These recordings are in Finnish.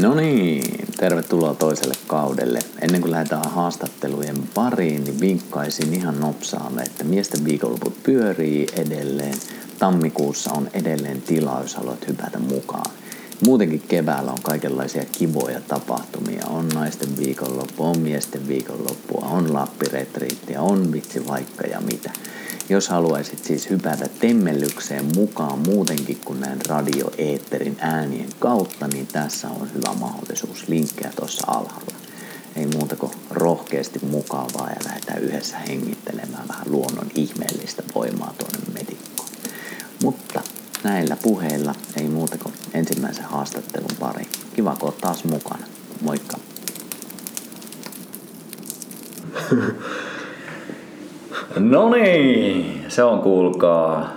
No niin, tervetuloa toiselle kaudelle. Ennen kuin lähdetään haastattelujen pariin, niin vinkkaisin ihan nopsaalle, että miesten viikonloput pyörii edelleen. Tammikuussa on edelleen tilaa, jos haluat hypätä mukaan. Muutenkin keväällä on kaikenlaisia kivoja tapahtumia. On naisten viikonloppu, on miesten viikonloppua, on lappiretriittiä, on vitsi vaikka ja mitä. Jos haluaisit siis hypätä temmellykseen mukaan muutenkin kuin näin radioeetterin äänien kautta, niin tässä on hyvä mahdollisuus. Linkkejä tuossa alhaalla. Ei muuta kuin rohkeasti mukavaa ja lähdetään yhdessä hengittelemään vähän luonnon ihmeellistä voimaa tuonne metikkoon. Mutta näillä puheilla ei muuta kuin ensimmäisen haastattelun pari. Kiva, kun taas mukana. Moikka! No niin, se on kuulkaa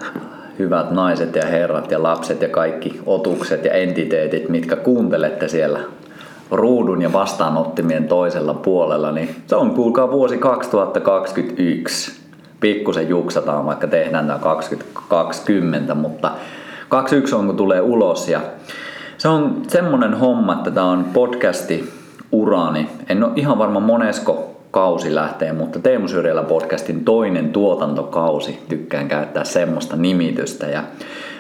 hyvät naiset ja herrat ja lapset ja kaikki otukset ja entiteetit, mitkä kuuntelette siellä ruudun ja vastaanottimien toisella puolella, niin se on kuulkaa vuosi 2021. Pikkusen juksataan, vaikka tehdään tämä 2020, mutta 21 on kun tulee ulos ja se on semmonen homma, että tämä on podcasti urani. En ole ihan varma monesko kausi lähtee, mutta Teemu Syrjälä podcastin toinen tuotantokausi, tykkään käyttää semmoista nimitystä. Ja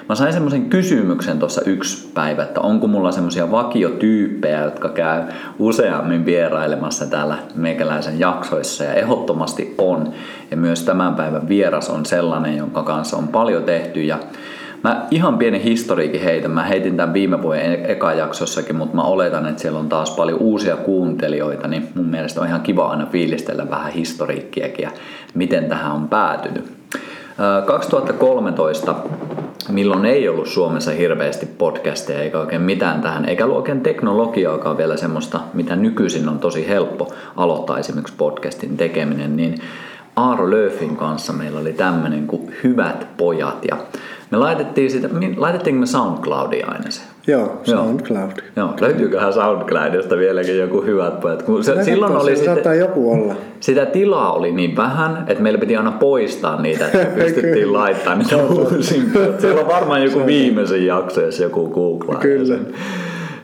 Mä sain semmoisen kysymyksen tuossa yksi päivä, että onko mulla semmoisia vakiotyyppejä, jotka käy useammin vierailemassa täällä meikäläisen jaksoissa. Ja ehdottomasti on. Ja myös tämän päivän vieras on sellainen, jonka kanssa on paljon tehty. Ja Mä ihan pieni historiikin heitän. Mä heitin tämän viime vuoden e- eka jaksossakin, mutta mä oletan, että siellä on taas paljon uusia kuuntelijoita, niin mun mielestä on ihan kiva aina fiilistellä vähän historiikkiakin ja miten tähän on päätynyt. 2013, milloin ei ollut Suomessa hirveästi podcasteja eikä oikein mitään tähän, eikä ollut oikein teknologiaakaan vielä semmoista, mitä nykyisin on tosi helppo aloittaa esimerkiksi podcastin tekeminen, niin Aaro Löfin kanssa meillä oli tämmöinen kuin Hyvät pojat ja me laitettiin sitä, laitettiinko me SoundCloudia aina se? Joo, SoundCloud. Joo, löytyyköhän SoundCloudista vieläkin joku hyvät pojat? Kun se, silloin oli se sitten, joku olla. Sitä tilaa oli niin vähän, että meillä piti aina poistaa niitä, että pystyttiin laittamaan niitä uusiin. Siellä on varmaan joku viimeisen jakso, jos joku googlaa. Kyllä. Sen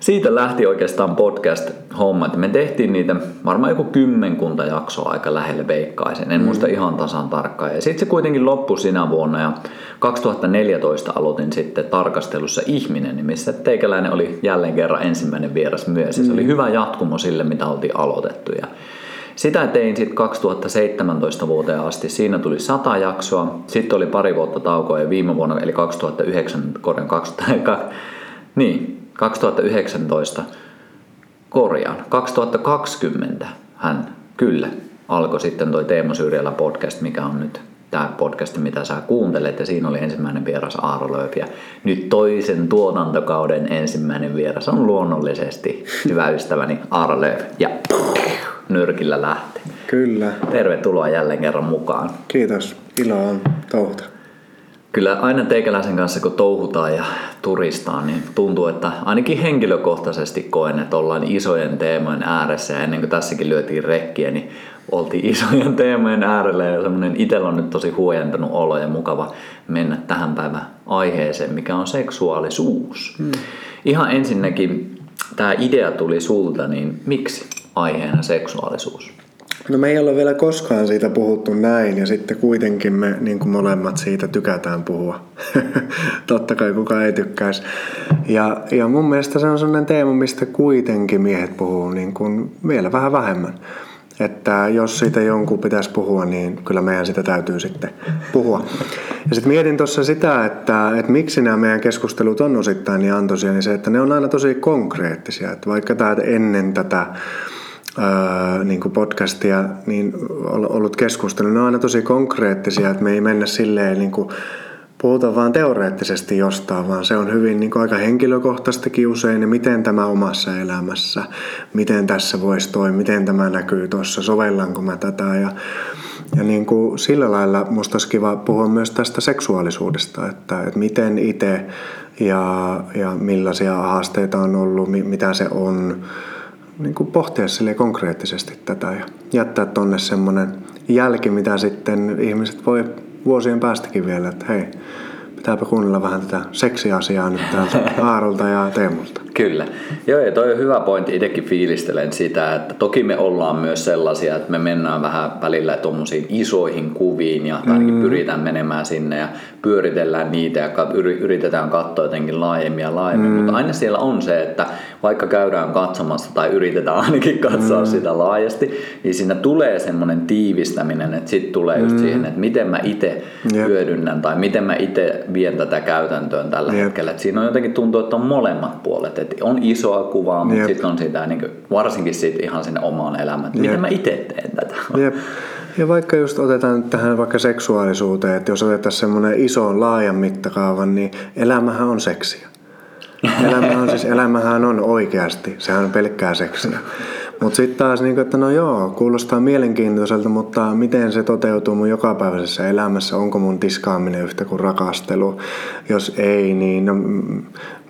siitä lähti oikeastaan podcast-homma, että me tehtiin niitä varmaan joku kymmenkunta jaksoa aika lähelle veikkaisen, en mm. muista ihan tasan tarkkaan. Ja sitten se kuitenkin loppui sinä vuonna ja 2014 aloitin sitten tarkastelussa Ihminen, missä teikäläinen oli jälleen kerran ensimmäinen vieras myös. Ja se oli mm. hyvä jatkumo sille, mitä oltiin aloitettu. Ja sitä tein sitten 2017 vuoteen asti. Siinä tuli 100 jaksoa. Sitten oli pari vuotta taukoa ja viime vuonna, eli 2009, 2000, niin, 2019 korjaan. 2020 hän kyllä alkoi sitten toi Teemo Syrjälä podcast, mikä on nyt tämä podcast, mitä sä kuuntelet, ja siinä oli ensimmäinen vieras Aaro Lööp, ja nyt toisen tuotantokauden ensimmäinen vieras on luonnollisesti hyvä ystäväni Aaro Lööp, ja nyrkillä lähtee. Kyllä. Tervetuloa jälleen kerran mukaan. Kiitos, ilo on touhuta. Kyllä aina teikäläisen kanssa kun touhutaan ja turistaan, niin tuntuu, että ainakin henkilökohtaisesti koen, että ollaan isojen teemojen ääressä ja ennen kuin tässäkin lyötiin rekkiä, niin oltiin isojen teemojen äärellä ja semmoinen itsellä on nyt tosi huojentunut olo ja mukava mennä tähän päivän aiheeseen, mikä on seksuaalisuus. Hmm. Ihan ensinnäkin tämä idea tuli sulta, niin miksi aiheena seksuaalisuus? No me ei ole vielä koskaan siitä puhuttu näin ja sitten kuitenkin me niin kuin molemmat siitä tykätään puhua. Totta kai kukaan ei tykkäisi. Ja, ja mun mielestä se on sellainen teema, mistä kuitenkin miehet puhuu niin kuin vielä vähän vähemmän. Että jos siitä jonkun pitäisi puhua, niin kyllä meidän sitä täytyy sitten puhua. Ja sitten mietin tuossa sitä, että, että miksi nämä meidän keskustelut on osittain niin antoisia, niin se, että ne on aina tosi konkreettisia. Että vaikka tämä ennen tätä niin kuin podcastia niin ollut keskustelu. Ne on aina tosi konkreettisia, että me ei mennä silleen niin kuin puhuta vaan teoreettisesti jostain, vaan se on hyvin niin kuin aika henkilökohtaistakin usein, ja miten tämä omassa elämässä, miten tässä voisi toimia, miten tämä näkyy tuossa, sovellanko mä tätä. Ja, ja niin kuin sillä lailla musta olisi kiva puhua myös tästä seksuaalisuudesta, että, että miten itse ja, ja millaisia haasteita on ollut, mitä se on, niin kuin pohtia sille konkreettisesti tätä ja jättää tonne semmoinen jälki, mitä sitten ihmiset voi vuosien päästäkin vielä, että hei, pitääpä kuunnella vähän tätä seksiasiaa nyt täältä Aarolta ja Teemulta. Kyllä. Joo, ja toi on hyvä pointti. Itsekin fiilistelen sitä, että toki me ollaan myös sellaisia, että me mennään vähän välillä tuommoisiin isoihin kuviin ja ainakin mm. pyritään menemään sinne ja pyöritellään niitä ja yritetään katsoa jotenkin laajemmin ja laajemmin. Mm. Mutta aina siellä on se, että vaikka käydään katsomassa tai yritetään ainakin katsoa mm. sitä laajasti, niin siinä tulee semmoinen tiivistäminen, että sitten tulee just mm. siihen, että miten mä itse hyödynnän tai miten mä itse vien tätä käytäntöön tällä Jep. hetkellä. Että siinä on jotenkin tuntuu, että on molemmat puolet. Että on isoa kuvaa, mutta sitten on sitä niin kuin, varsinkin siitä ihan sinne omaan elämään, että miten mä itse teen tätä. Jep. Ja vaikka just otetaan tähän vaikka seksuaalisuuteen, että jos otetaan semmoinen iso laajan mittakaavan, niin elämähän on seksiä. Elämähän on siis, elämähän on oikeasti, sehän on pelkkää seksiä. Mutta sitten taas, niin että no joo, kuulostaa mielenkiintoiselta, mutta miten se toteutuu mun jokapäiväisessä elämässä? Onko mun tiskaaminen yhtä kuin rakastelu? Jos ei, niin no,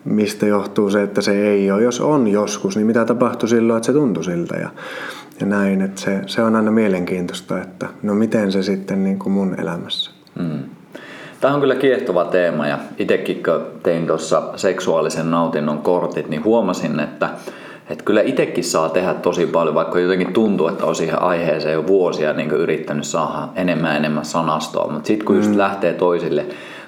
mistä johtuu se, että se ei ole? Jos on joskus, niin mitä tapahtuu silloin, että se tuntui siltä? Ja, ja näin, että se, se on aina mielenkiintoista, että no miten se sitten niin kuin mun elämässä. Hmm. Tämä on kyllä kiehtova teema ja itsekin kun tein tuossa seksuaalisen nautinnon kortit, niin huomasin, että että kyllä itsekin saa tehdä tosi paljon, vaikka jotenkin tuntuu, että on siihen aiheeseen jo vuosia niin yrittänyt saada enemmän ja enemmän sanastoa. Mutta sitten kun just mm. lähtee toisille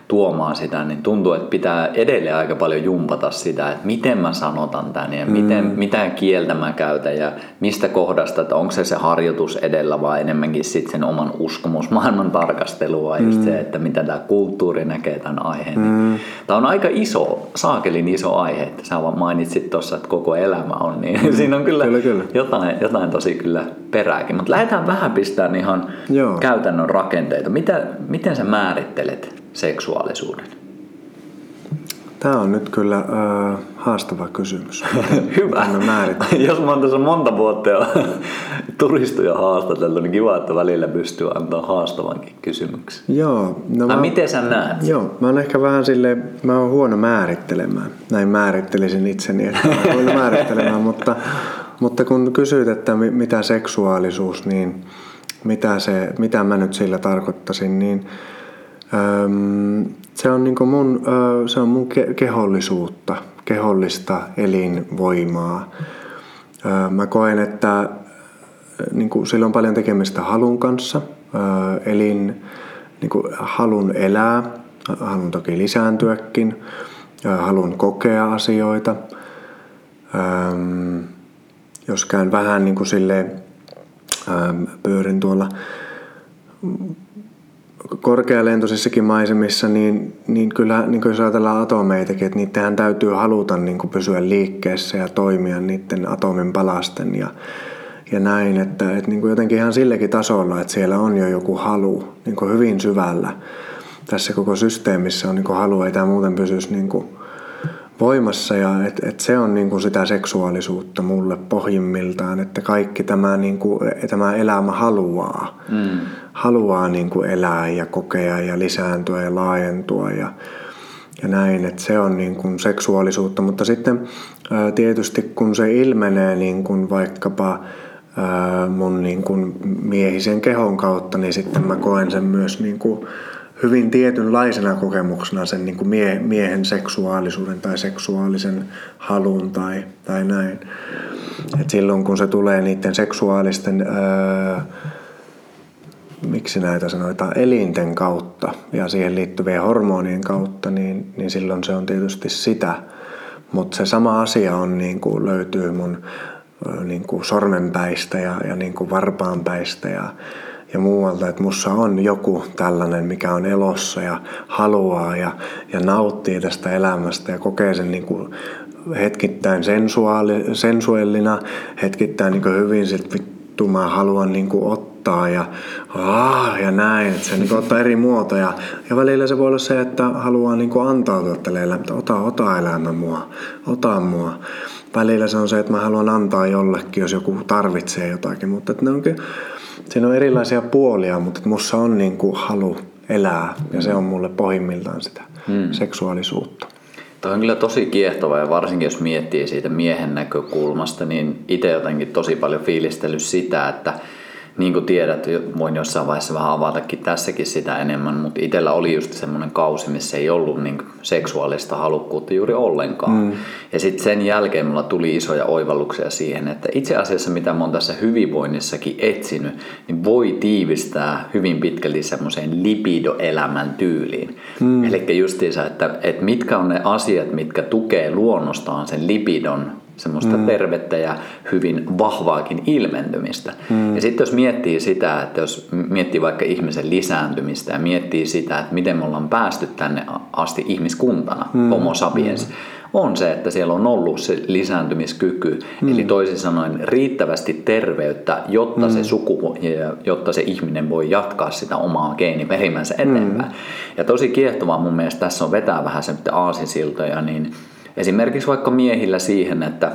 tuomaan sitä, niin tuntuu, että pitää edelleen aika paljon jumpata sitä, että miten mä sanotan tämän ja mm. miten, mitä kieltä mä käytän ja mistä kohdasta, että onko se se harjoitus edellä vai enemmänkin sitten sen oman uskomusmaailman tarkastelua mm. just se, että mitä tämä kulttuuri näkee tämän aiheen. Mm. Tämä on aika iso, saakelin iso aihe, että sä vaan mainitsit tuossa, että koko elämä on, niin mm. siinä on kyllä, kyllä, kyllä. Jotain, jotain tosi kyllä perääkin. Mutta lähdetään vähän pistämään ihan Joo. käytännön rakenteita. Mitä, miten sä määrittelet seksuaalisuuden? Tämä on nyt kyllä äh, haastava kysymys. Hyvä. Jos mä oon tässä monta vuotta jo turistuja haastateltu, niin kiva, että välillä pystyy antaa haastavankin kysymyksen. Joo. No mä, miten sä näet? Joo, mä oon ehkä vähän sille, mä oon huono määrittelemään. Näin määrittelisin itseni, että mä huono määrittelemään, mutta, mutta kun kysyt, että mitä seksuaalisuus, niin mitä, se, mitä mä nyt sillä tarkoittaisin, niin se on, niin mun, se on mun kehollisuutta, kehollista elinvoimaa. Mä koen, että niin sillä on paljon tekemistä halun kanssa. Elin, niin halun elää, halun toki lisääntyäkin, halun kokea asioita. Jos käyn vähän niin sille, pyörin tuolla korkealentoisissakin maisemissa, niin, niin kyllä niin jos ajatellaan atomeitakin, että niitähän täytyy haluta niin kuin pysyä liikkeessä ja toimia niiden atomin palasten ja, ja näin, että, että niin kuin jotenkin ihan silläkin tasolla, että siellä on jo joku halu niin kuin hyvin syvällä. Tässä koko systeemissä on niin kuin halu, ei tämä muuten pysyisi niin kuin voimassa ja et, et se on niin kuin sitä seksuaalisuutta mulle pohjimmiltaan, että kaikki tämä, niin kuin, tämä elämä haluaa. Mm haluaa niin kuin elää ja kokea ja lisääntyä ja laajentua ja, ja näin, että se on niin kuin seksuaalisuutta. Mutta sitten tietysti kun se ilmenee niin kuin vaikkapa mun niin kuin miehisen kehon kautta, niin sitten mä koen sen myös niin kuin hyvin tietynlaisena kokemuksena sen niin kuin mie, miehen seksuaalisuuden tai seksuaalisen halun tai, tai näin. Et silloin kun se tulee niiden seksuaalisten öö, miksi näitä sanotaan, elinten kautta ja siihen liittyvien hormonien kautta, niin, niin silloin se on tietysti sitä. Mutta se sama asia on, niin kuin löytyy mun niin kuin sormenpäistä ja, ja niin kuin varpaanpäistä ja, ja muualta, että mussa on joku tällainen, mikä on elossa ja haluaa ja, ja nauttii tästä elämästä ja kokee sen niin kuin hetkittäin sensuaali, sensuellina, hetkittäin niin kuin hyvin sit vittu mä haluan niin kuin ottaa ja, aah, ja näin. Että se niin ottaa eri muotoja. Ja välillä se voi olla se, että haluaa niin antautua tälle elämälle. Ota, ota elämä mua. Ota mua. Välillä se on se, että mä haluan antaa jollekin, jos joku tarvitsee jotakin. Mutta että ne onkin, siinä on erilaisia puolia, mutta mussa on niin kuin halu elää. Ja se on mulle pohjimmiltaan sitä hmm. seksuaalisuutta. Tämä on kyllä tosi kiehtova ja varsinkin jos miettii siitä miehen näkökulmasta, niin itse jotenkin tosi paljon fiilistellyt sitä, että niin kuin tiedät, voin jossain vaiheessa vähän avatakin tässäkin sitä enemmän, mutta itsellä oli just semmoinen kausi, missä ei ollut niin seksuaalista halukkuutta juuri ollenkaan. Mm. Ja sitten sen jälkeen mulla tuli isoja oivalluksia siihen, että itse asiassa mitä mä oon tässä hyvinvoinnissakin etsinyt, niin voi tiivistää hyvin pitkälti semmoiseen lipidoelämän tyyliin. Mm. Eli justiinsa, että, että mitkä on ne asiat, mitkä tukee luonnostaan sen lipidon semmoista mm. tervettä ja hyvin vahvaakin ilmentymistä. Mm. Ja sitten jos miettii sitä, että jos miettii vaikka ihmisen lisääntymistä ja miettii sitä, että miten me ollaan päästy tänne asti ihmiskuntana, mm. homo sapiens, mm. on se, että siellä on ollut se lisääntymiskyky, mm. eli toisin sanoen riittävästi terveyttä, jotta mm. se suku, jotta se ihminen voi jatkaa sitä omaa geeniperimänsä eteenpäin. Mm. Ja tosi kiehtovaa mun mielestä tässä on vetää vähän se aasinsiltoja, niin Esimerkiksi vaikka miehillä siihen, että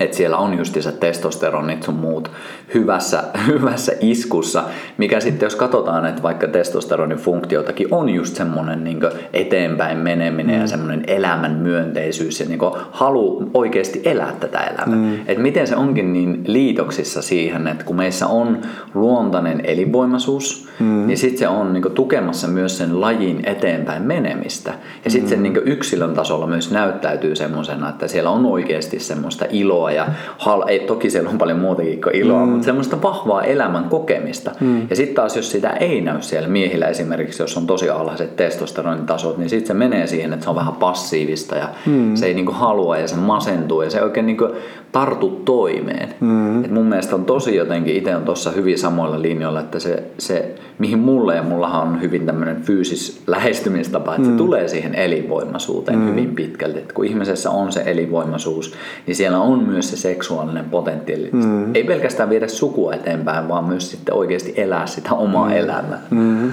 että siellä on justiinsa testosteronit sun muut hyvässä, hyvässä iskussa, mikä sitten jos katsotaan, että vaikka testosteronin funktiotakin on just semmoinen niin eteenpäin meneminen mm. ja semmoinen elämän myönteisyys ja niin halu oikeasti elää tätä elämää. Mm. Että miten se onkin niin liitoksissa siihen, että kun meissä on luontainen elinvoimaisuus, mm. niin sitten se on niin tukemassa myös sen lajin eteenpäin menemistä. Ja sitten mm. se niin yksilön tasolla myös näyttäytyy semmoisena, että siellä on oikeasti semmoista iloa ja hal- ei, toki siellä on paljon muutakin kuin iloa, mm. Mutta semmoista vahvaa elämän kokemista. Mm. Ja sitten taas jos sitä ei näy siellä miehillä esimerkiksi, jos on tosi alhaiset testosteronitasot, niin sitten se menee siihen, että se on vähän passiivista ja mm. se ei niinku halua ja se masentuu ja se ei oikein niinku tartu toimeen. Mm. Et mun mielestä on tosi jotenkin, itse on tuossa hyvin samoilla linjoilla, että se, se mihin mulle ja mullahan on hyvin tämmöinen fyysis lähestymistapa, että mm. se tulee siihen elinvoimaisuuteen mm. hyvin pitkälti. Et kun ihmisessä on se elinvoimaisuus, niin siellä on myös se seksuaalinen potentiaali. Mm. Ei pelkästään viedä sukua eteenpäin, vaan myös sitten oikeasti elää sitä omaa mm. elämää. Mm.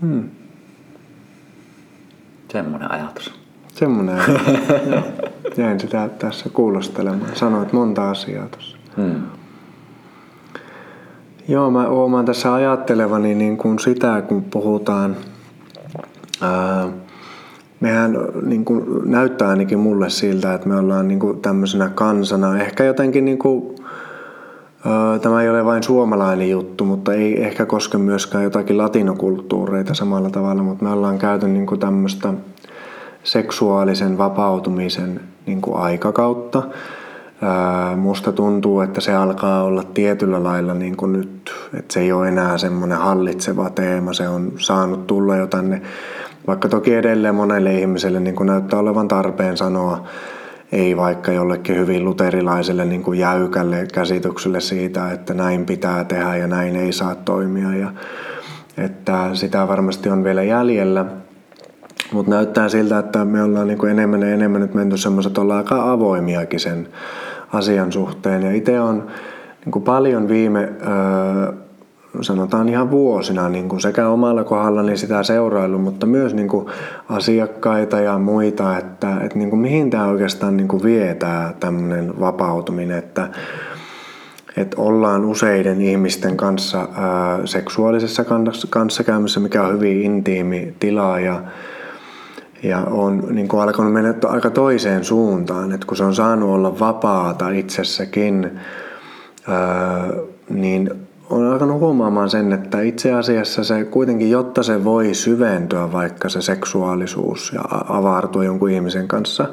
Mm. Semmoinen ajatus. Semmoinen. Jäin sitä tässä kuulostelemaan. Sanoit monta asiaa tuossa. Mm. Joo, mä huomaan tässä ajattelevani niin kuin sitä, kun puhutaan, ää, mehän niin kuin, näyttää ainakin mulle siltä, että me ollaan niin kuin, tämmöisenä kansana, ehkä jotenkin niin kuin, tämä ei ole vain suomalainen juttu, mutta ei ehkä koske myöskään jotakin latinokulttuureita samalla tavalla, mutta me ollaan käyty niin kuin tämmöistä seksuaalisen vapautumisen niin kuin aikakautta. Musta tuntuu, että se alkaa olla tietyllä lailla niin kuin nyt, että se ei ole enää semmoinen hallitseva teema, se on saanut tulla jo tänne, vaikka toki edelleen monelle ihmiselle niin kuin näyttää olevan tarpeen sanoa, ei vaikka jollekin hyvin luterilaiselle niin kuin jäykälle käsitykselle siitä, että näin pitää tehdä ja näin ei saa toimia. Ja, että sitä varmasti on vielä jäljellä. Mutta näyttää siltä, että me ollaan niin kuin enemmän ja enemmän nyt menty semmoiset, että ollaan aika avoimiakin sen asian suhteen. Ja itse on niin kuin paljon viime, sanotaan ihan vuosina, niin kuin sekä omalla kohdallani sitä seurailu, mutta myös niin kuin asiakkaita ja muita, että, että niin kuin mihin tämä oikeastaan niin kuin vie tämä tämmöinen vapautuminen, että että ollaan useiden ihmisten kanssa ää, seksuaalisessa kanssakäymisessä, mikä on hyvin intiimi tila ja ja on niin kuin alkanut mennä aika toiseen suuntaan, että kun se on saanut olla vapaata itsessäkin, ää, niin on alkanut huomaamaan sen, että itse asiassa se kuitenkin, jotta se voi syventyä vaikka se seksuaalisuus ja avaartua jonkun ihmisen kanssa,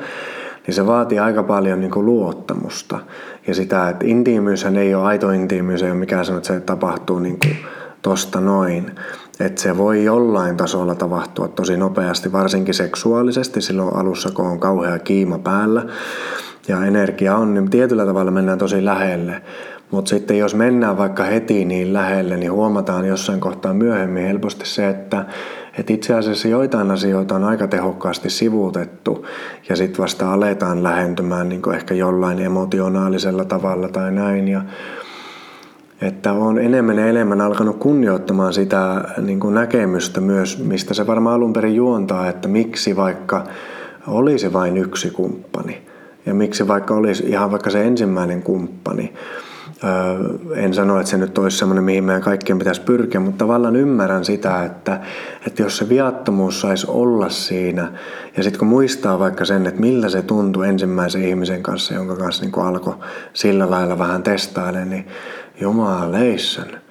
niin se vaatii aika paljon niin kuin luottamusta. Ja sitä, että intiimyyshän ei ole aito intiimyys, ei ole mikään sanoo, että se tapahtuu niin kuin tosta noin, että se voi jollain tasolla tapahtua tosi nopeasti, varsinkin seksuaalisesti silloin alussa, kun on kauhea kiima päällä ja energia on, niin tietyllä tavalla mennään tosi lähelle. Mutta sitten jos mennään vaikka heti niin lähelle, niin huomataan jossain kohtaa myöhemmin helposti se, että, että itse asiassa joitain asioita on aika tehokkaasti sivuutettu ja sitten vasta aletaan lähentymään niin ehkä jollain emotionaalisella tavalla tai näin. Ja että on enemmän ja enemmän alkanut kunnioittamaan sitä niin kuin näkemystä myös, mistä se varmaan alun perin juontaa, että miksi vaikka olisi vain yksi kumppani ja miksi vaikka olisi ihan vaikka se ensimmäinen kumppani, en sano, että se nyt olisi semmoinen, mihin meidän kaikkien pitäisi pyrkiä, mutta tavallaan ymmärrän sitä, että, että jos se viattomuus saisi olla siinä, ja sitten kun muistaa vaikka sen, että millä se tuntui ensimmäisen ihmisen kanssa, jonka kanssa niin alkoi sillä lailla vähän testailemaan, niin jumaleissaan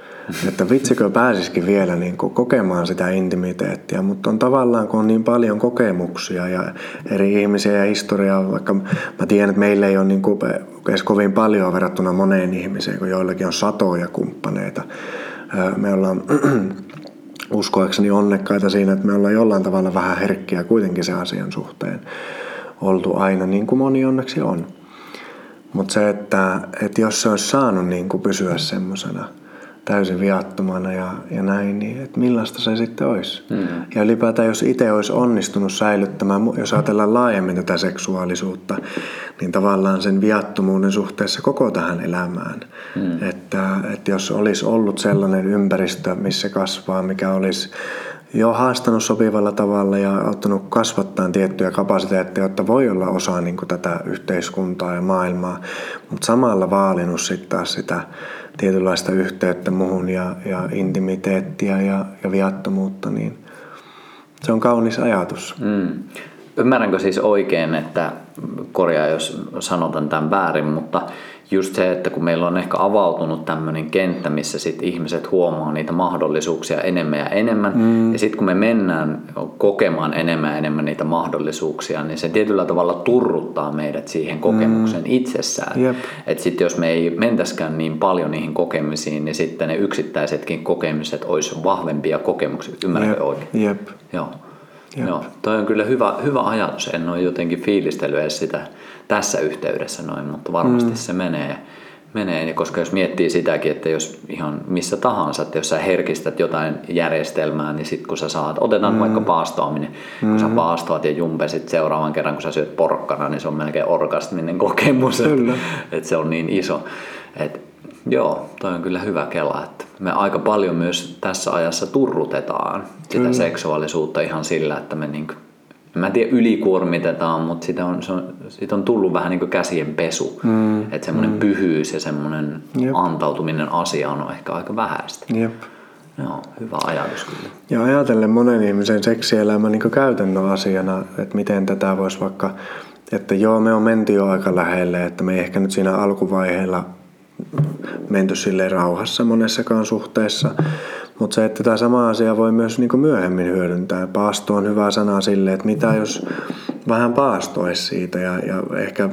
että vitsikö pääsisikin vielä niin kuin kokemaan sitä intimiteettiä, mutta on tavallaan, kun on niin paljon kokemuksia ja eri ihmisiä ja historiaa, vaikka mä tiedän, että meillä ei ole niin kuin edes kovin paljon verrattuna moneen ihmiseen, kun joillakin on satoja kumppaneita. Me ollaan uskoakseni onnekkaita siinä, että me ollaan jollain tavalla vähän herkkiä kuitenkin sen asian suhteen oltu aina, niin kuin moni onneksi on. Mutta se, että, että jos se olisi saanut niin kuin pysyä semmoisena – täysin viattomana ja, ja näin, niin että millaista se sitten olisi. Mm. Ja ylipäätään jos itse olisi onnistunut säilyttämään, jos ajatellaan laajemmin tätä seksuaalisuutta, niin tavallaan sen viattomuuden suhteessa koko tähän elämään. Mm. Että, että jos olisi ollut sellainen ympäristö, missä kasvaa, mikä olisi jo haastanut sopivalla tavalla ja ottanut kasvattaa tiettyjä kapasiteetteja, jotta voi olla osa niin kuin tätä yhteiskuntaa ja maailmaa, mutta samalla vaalinut sitten taas sitä tietynlaista yhteyttä muhun ja, ja intimiteettiä ja, ja viattomuutta, niin se on kaunis ajatus. Mm. Ymmärränkö siis oikein, että korjaa jos sanotan tämän väärin, mutta just se, että kun meillä on ehkä avautunut tämmöinen kenttä, missä sit ihmiset huomaa niitä mahdollisuuksia enemmän ja enemmän, mm. ja sitten kun me mennään kokemaan enemmän ja enemmän niitä mahdollisuuksia, niin se tietyllä tavalla turruttaa meidät siihen kokemukseen mm. itsessään. Yep. Että sitten jos me ei mentäskään niin paljon niihin kokemisiin, niin sitten ne yksittäisetkin kokemiset olisi vahvempia kokemuksia. Ymmärrätkö yep. oikein? Jep. Joo. Jep. Joo, toi on kyllä hyvä, hyvä ajatus. En ole jotenkin fiilistellyt edes sitä tässä yhteydessä noin, mutta varmasti mm. se menee. menee. Koska jos miettii sitäkin, että jos ihan missä tahansa, että jos sä herkistät jotain järjestelmää, niin sitten kun sä saat, otetaan mm. vaikka paastoaminen, mm. kun sä mm. paastoat ja jumpesit seuraavan kerran, kun sä syöt porkkana, niin se on melkein orgasminen kokemus. Että, että se on niin iso. Et, joo, toi on kyllä hyvä kela, että me aika paljon myös tässä ajassa turrutetaan sitä mm. seksuaalisuutta ihan sillä, että me niin mä en tiedä ylikuormitetaan, mutta siitä on, se on, siitä on tullut vähän niin kuin käsien pesu. Mm. Että semmoinen mm. pyhyys ja semmoinen Jep. antautuminen asiaan on ehkä aika vähäistä. Jep. Joo, hyvä ajatus kyllä. Ja ajatellen monen ihmisen seksielämä niin käytännön asiana, että miten tätä voisi vaikka, että joo me on menty jo aika lähelle, että me ei ehkä nyt siinä alkuvaiheella menty sille rauhassa monessakaan suhteessa, mutta se, että tämä sama asia voi myös niin myöhemmin hyödyntää. Paasto on hyvä sana sille, että mitä jos vähän paastoisi siitä ja, ja ehkä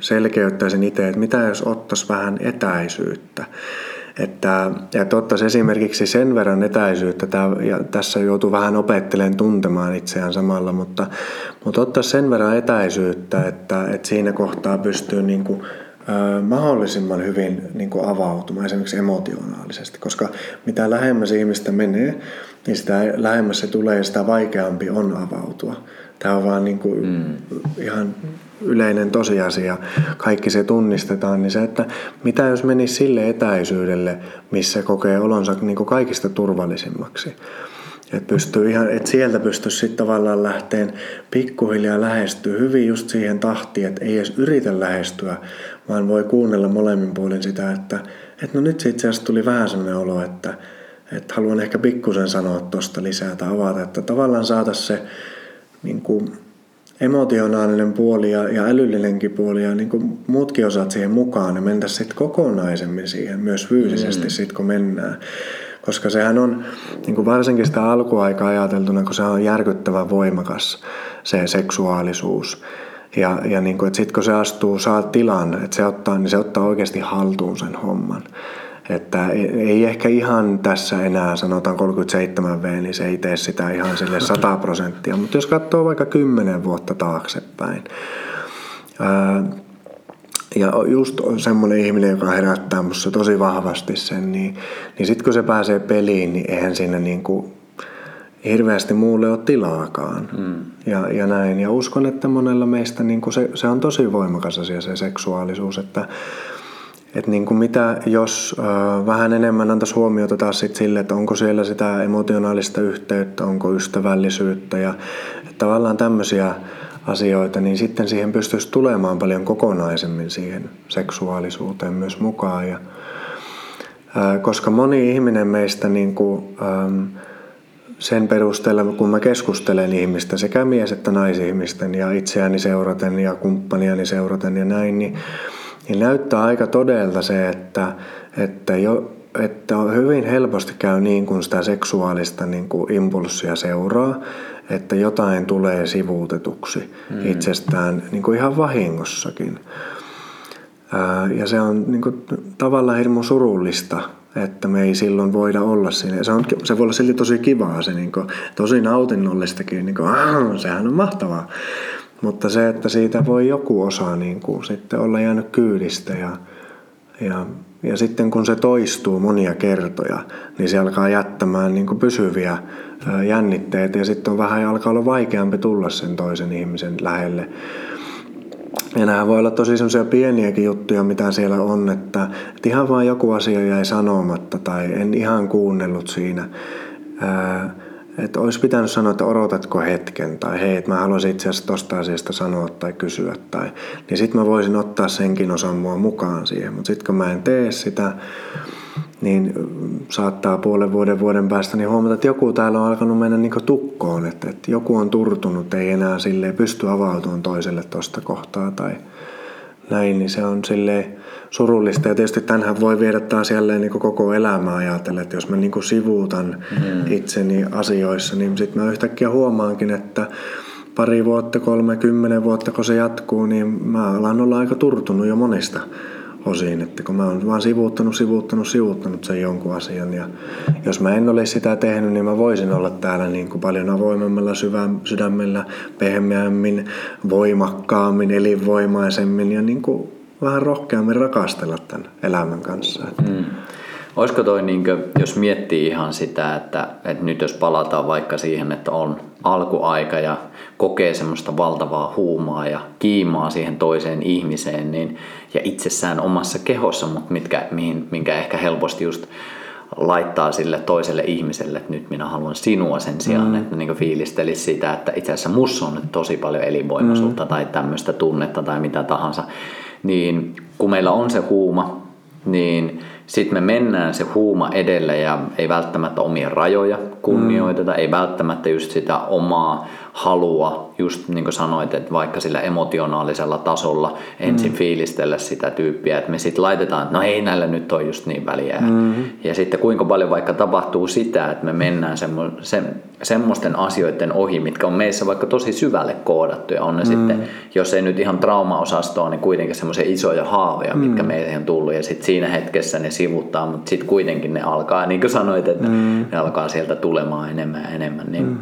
selkeyttäisin itse, että mitä jos ottaisi vähän etäisyyttä. Että, että ottaisi esimerkiksi sen verran etäisyyttä, ja tässä joutuu vähän opettelemaan tuntemaan itseään samalla, mutta, mutta ottaisi sen verran etäisyyttä, että, että siinä kohtaa pystyy niin kuin mahdollisimman hyvin niin kuin avautumaan esimerkiksi emotionaalisesti, koska mitä lähemmäs ihmistä menee, niin sitä lähemmäs se tulee ja sitä vaikeampi on avautua. Tämä on vaan niin kuin mm. ihan yleinen tosiasia. Kaikki se tunnistetaan, niin se, että mitä jos menisi sille etäisyydelle, missä kokee olonsa niin kuin kaikista turvallisimmaksi. Että pystyy ihan, että sieltä pystyisi sitten tavallaan lähteen pikkuhiljaa lähestyä hyvin just siihen tahtiin, että ei edes yritä lähestyä, vaan voi kuunnella molemmin puolin sitä, että, että no nyt itse asiassa tuli vähän sellainen olo, että, että haluan ehkä pikkusen sanoa tuosta lisää tai avata, että tavallaan saata se niin kuin, emotionaalinen puoli ja, ja älyllinenkin puoli ja niin kuin muutkin osat siihen mukaan ja mentä sitten kokonaisemmin siihen, myös fyysisesti mm. sitten kun mennään. Koska sehän on niin kuin varsinkin sitä alkuaikaa ajateltuna, kun se on järkyttävän voimakas se seksuaalisuus. Ja, ja niin kuin, että sitten kun se astuu, saa tilan, että se ottaa, niin se ottaa oikeasti haltuun sen homman. Että ei ehkä ihan tässä enää, sanotaan 37 V, niin se ei tee sitä ihan sille 100 prosenttia. Mutta jos katsoo vaikka 10 vuotta taaksepäin, ää, ja just semmoinen ihminen, joka herättää musta tosi vahvasti sen, niin, niin sitten kun se pääsee peliin, niin eihän siinä niin kuin hirveästi muulle ole tilaakaan. Mm. Ja, ja näin. Ja uskon, että monella meistä niin kuin se, se on tosi voimakas asia se seksuaalisuus, että että niin kuin mitä jos äh, vähän enemmän antaisi huomiota taas sit sille, että onko siellä sitä emotionaalista yhteyttä, onko ystävällisyyttä ja tavallaan tämmöisiä asioita, niin sitten siihen pystyisi tulemaan paljon kokonaisemmin siihen seksuaalisuuteen myös mukaan. Ja, ää, koska moni ihminen meistä niin kuin, äm, sen perusteella, kun mä keskustelen ihmistä, sekä mies- että naisihmisten ja itseäni seuraten ja kumppaniani seuraten ja näin, niin, niin näyttää aika todelta se, että, että, jo, että hyvin helposti käy niin, kun sitä seksuaalista niin kuin impulssia seuraa, että jotain tulee sivuutetuksi mm. itsestään niin kuin ihan vahingossakin. Ja se on niin kuin, tavallaan hirmu surullista, että me ei silloin voida olla siinä. Se, on, se voi olla silti tosi kivaa, se niin kuin, tosi nautinnollistakin, niin kuin, sehän on mahtavaa. Mutta se, että siitä voi joku osa niin kuin, sitten olla jäänyt kyydistä ja, ja, ja sitten kun se toistuu monia kertoja, niin se alkaa jättämään niin kuin pysyviä jännitteitä ja sitten on vähän alkaa olla vaikeampi tulla sen toisen ihmisen lähelle. Ja nämä voi olla tosi semmoisia pieniäkin juttuja, mitä siellä on, että, että ihan vaan joku asia jäi sanomatta tai en ihan kuunnellut siinä. Ää, että olisi pitänyt sanoa, että odotatko hetken tai hei, että mä haluaisin itse asiassa tosta asiasta sanoa tai kysyä. Tai, niin sitten mä voisin ottaa senkin osan mua mukaan siihen. Mutta sitten kun mä en tee sitä, niin saattaa puolen vuoden vuoden päästä niin huomata, että joku täällä on alkanut mennä niin tukkoon, että, että joku on turtunut, ei enää sille pysty avautumaan toiselle tuosta kohtaa tai näin, niin se on sille surullista. Ja tietysti tänhän voi viedä taas jälleen niin koko elämää ajatella, että jos mä niin sivuutan mm. itseni asioissa, niin sitten mä yhtäkkiä huomaankin, että pari vuotta, kolme, kymmenen vuotta, kun se jatkuu, niin mä alan olla aika turtunut jo monista osin, että kun mä oon vaan sivuuttanut, sivuuttanut, sivuuttanut sen jonkun asian ja jos mä en olisi sitä tehnyt, niin mä voisin olla täällä niin kuin paljon avoimemmalla syvä, sydämellä, pehmeämmin, voimakkaammin, elinvoimaisemmin ja niin kuin vähän rohkeammin rakastella tämän elämän kanssa. Mm. Olisiko toi, niin kuin, jos miettii ihan sitä, että, että nyt jos palataan vaikka siihen, että on alkuaika ja kokee semmoista valtavaa huumaa ja kiimaa siihen toiseen ihmiseen niin, ja itsessään omassa kehossa, mutta mitkä, mihin, minkä ehkä helposti just laittaa sille toiselle ihmiselle, että nyt minä haluan sinua sen sijaan, mm. että niin fiilistelisi sitä, että itse asiassa mussa on nyt tosi paljon elinvoimaisuutta mm. tai tämmöistä tunnetta tai mitä tahansa, niin kun meillä on se huuma, niin sitten me mennään se huuma edelle ja ei välttämättä omia rajoja kunnioiteta, mm. ei välttämättä just sitä omaa halua, just niin kuin sanoit, että vaikka sillä emotionaalisella tasolla ensin mm. fiilistellä sitä tyyppiä, että me sitten laitetaan, että no ei näillä nyt on just niin väliä. Mm. Ja sitten kuinka paljon vaikka tapahtuu sitä, että me mennään semmo, se, semmoisten asioiden ohi, mitkä on meissä vaikka tosi syvälle koodattu ja on ne mm. sitten, jos ei nyt ihan traumaosastoa, niin kuitenkin semmoisia isoja haavoja, mm. mitkä meihin on tullut ja sitten siinä hetkessä ne sivuttaa, mutta sitten kuitenkin ne alkaa, niin kuin sanoit, että mm. ne alkaa sieltä tulemaan enemmän ja enemmän. Niin mm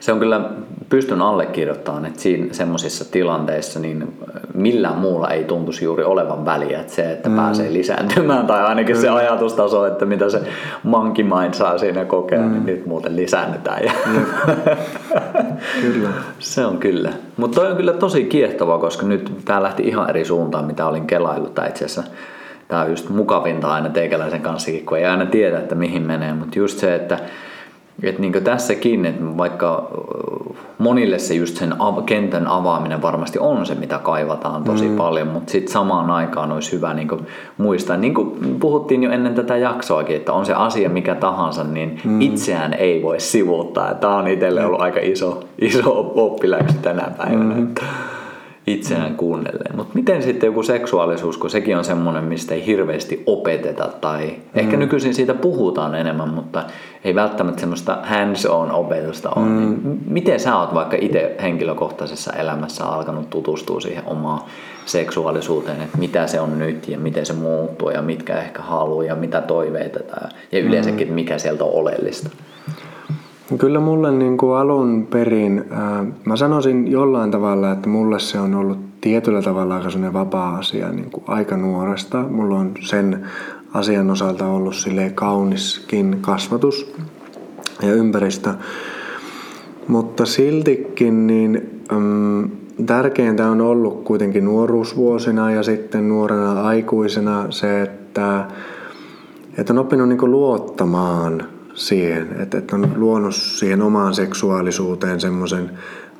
se on kyllä, pystyn allekirjoittamaan, että siinä semmoisissa tilanteissa niin millään muulla ei tuntuisi juuri olevan väliä, että se, että mm. pääsee lisääntymään tai ainakin mm. se ajatustaso, että mitä se monkey mind saa siinä kokea, niin mm. niin nyt muuten lisäännytään. Ja kyllä. Se on kyllä. Mutta toi on kyllä tosi kiehtova, koska nyt tämä lähti ihan eri suuntaan, mitä olin kelaillut. Tai itse asiassa tämä on just mukavinta aina teikäläisen kanssa, kun ei aina tiedä, että mihin menee, mutta just se, että et niin tässäkin, että vaikka monille se just sen av- kentän avaaminen varmasti on se, mitä kaivataan tosi mm. paljon, mutta sitten samaan aikaan olisi hyvä niin muistaa, niin kuin puhuttiin jo ennen tätä jaksoakin, että on se asia mikä tahansa, niin mm. itseään ei voi sivuuttaa. Tämä on itselle ollut aika iso, iso oppiläksy tänä päivänä. Mm itseään kuunnelleen. Mutta miten sitten joku seksuaalisuus, kun sekin on semmoinen, mistä ei hirveästi opeteta tai mm. ehkä nykyisin siitä puhutaan enemmän, mutta ei välttämättä semmoista hands-on opetusta ole. Mm. Niin miten sä oot vaikka itse henkilökohtaisessa elämässä alkanut tutustua siihen omaan seksuaalisuuteen, että mitä se on nyt ja miten se muuttuu ja mitkä ehkä haluaa ja mitä toiveita tai, ja yleensäkin mm. mikä sieltä on oleellista? Kyllä mulle niin kuin alun perin, ää, mä sanoisin jollain tavalla, että mulle se on ollut tietyllä tavalla aika sellainen vapaa asia niin kuin aika nuoresta. Mulla on sen asian osalta ollut sille kauniskin kasvatus ja ympäristö. Mutta siltikin niin äm, tärkeintä on ollut kuitenkin nuoruusvuosina ja sitten nuorena aikuisena se, että, että on oppinut niin luottamaan – siihen, että, että on luonut siihen omaan seksuaalisuuteen semmoisen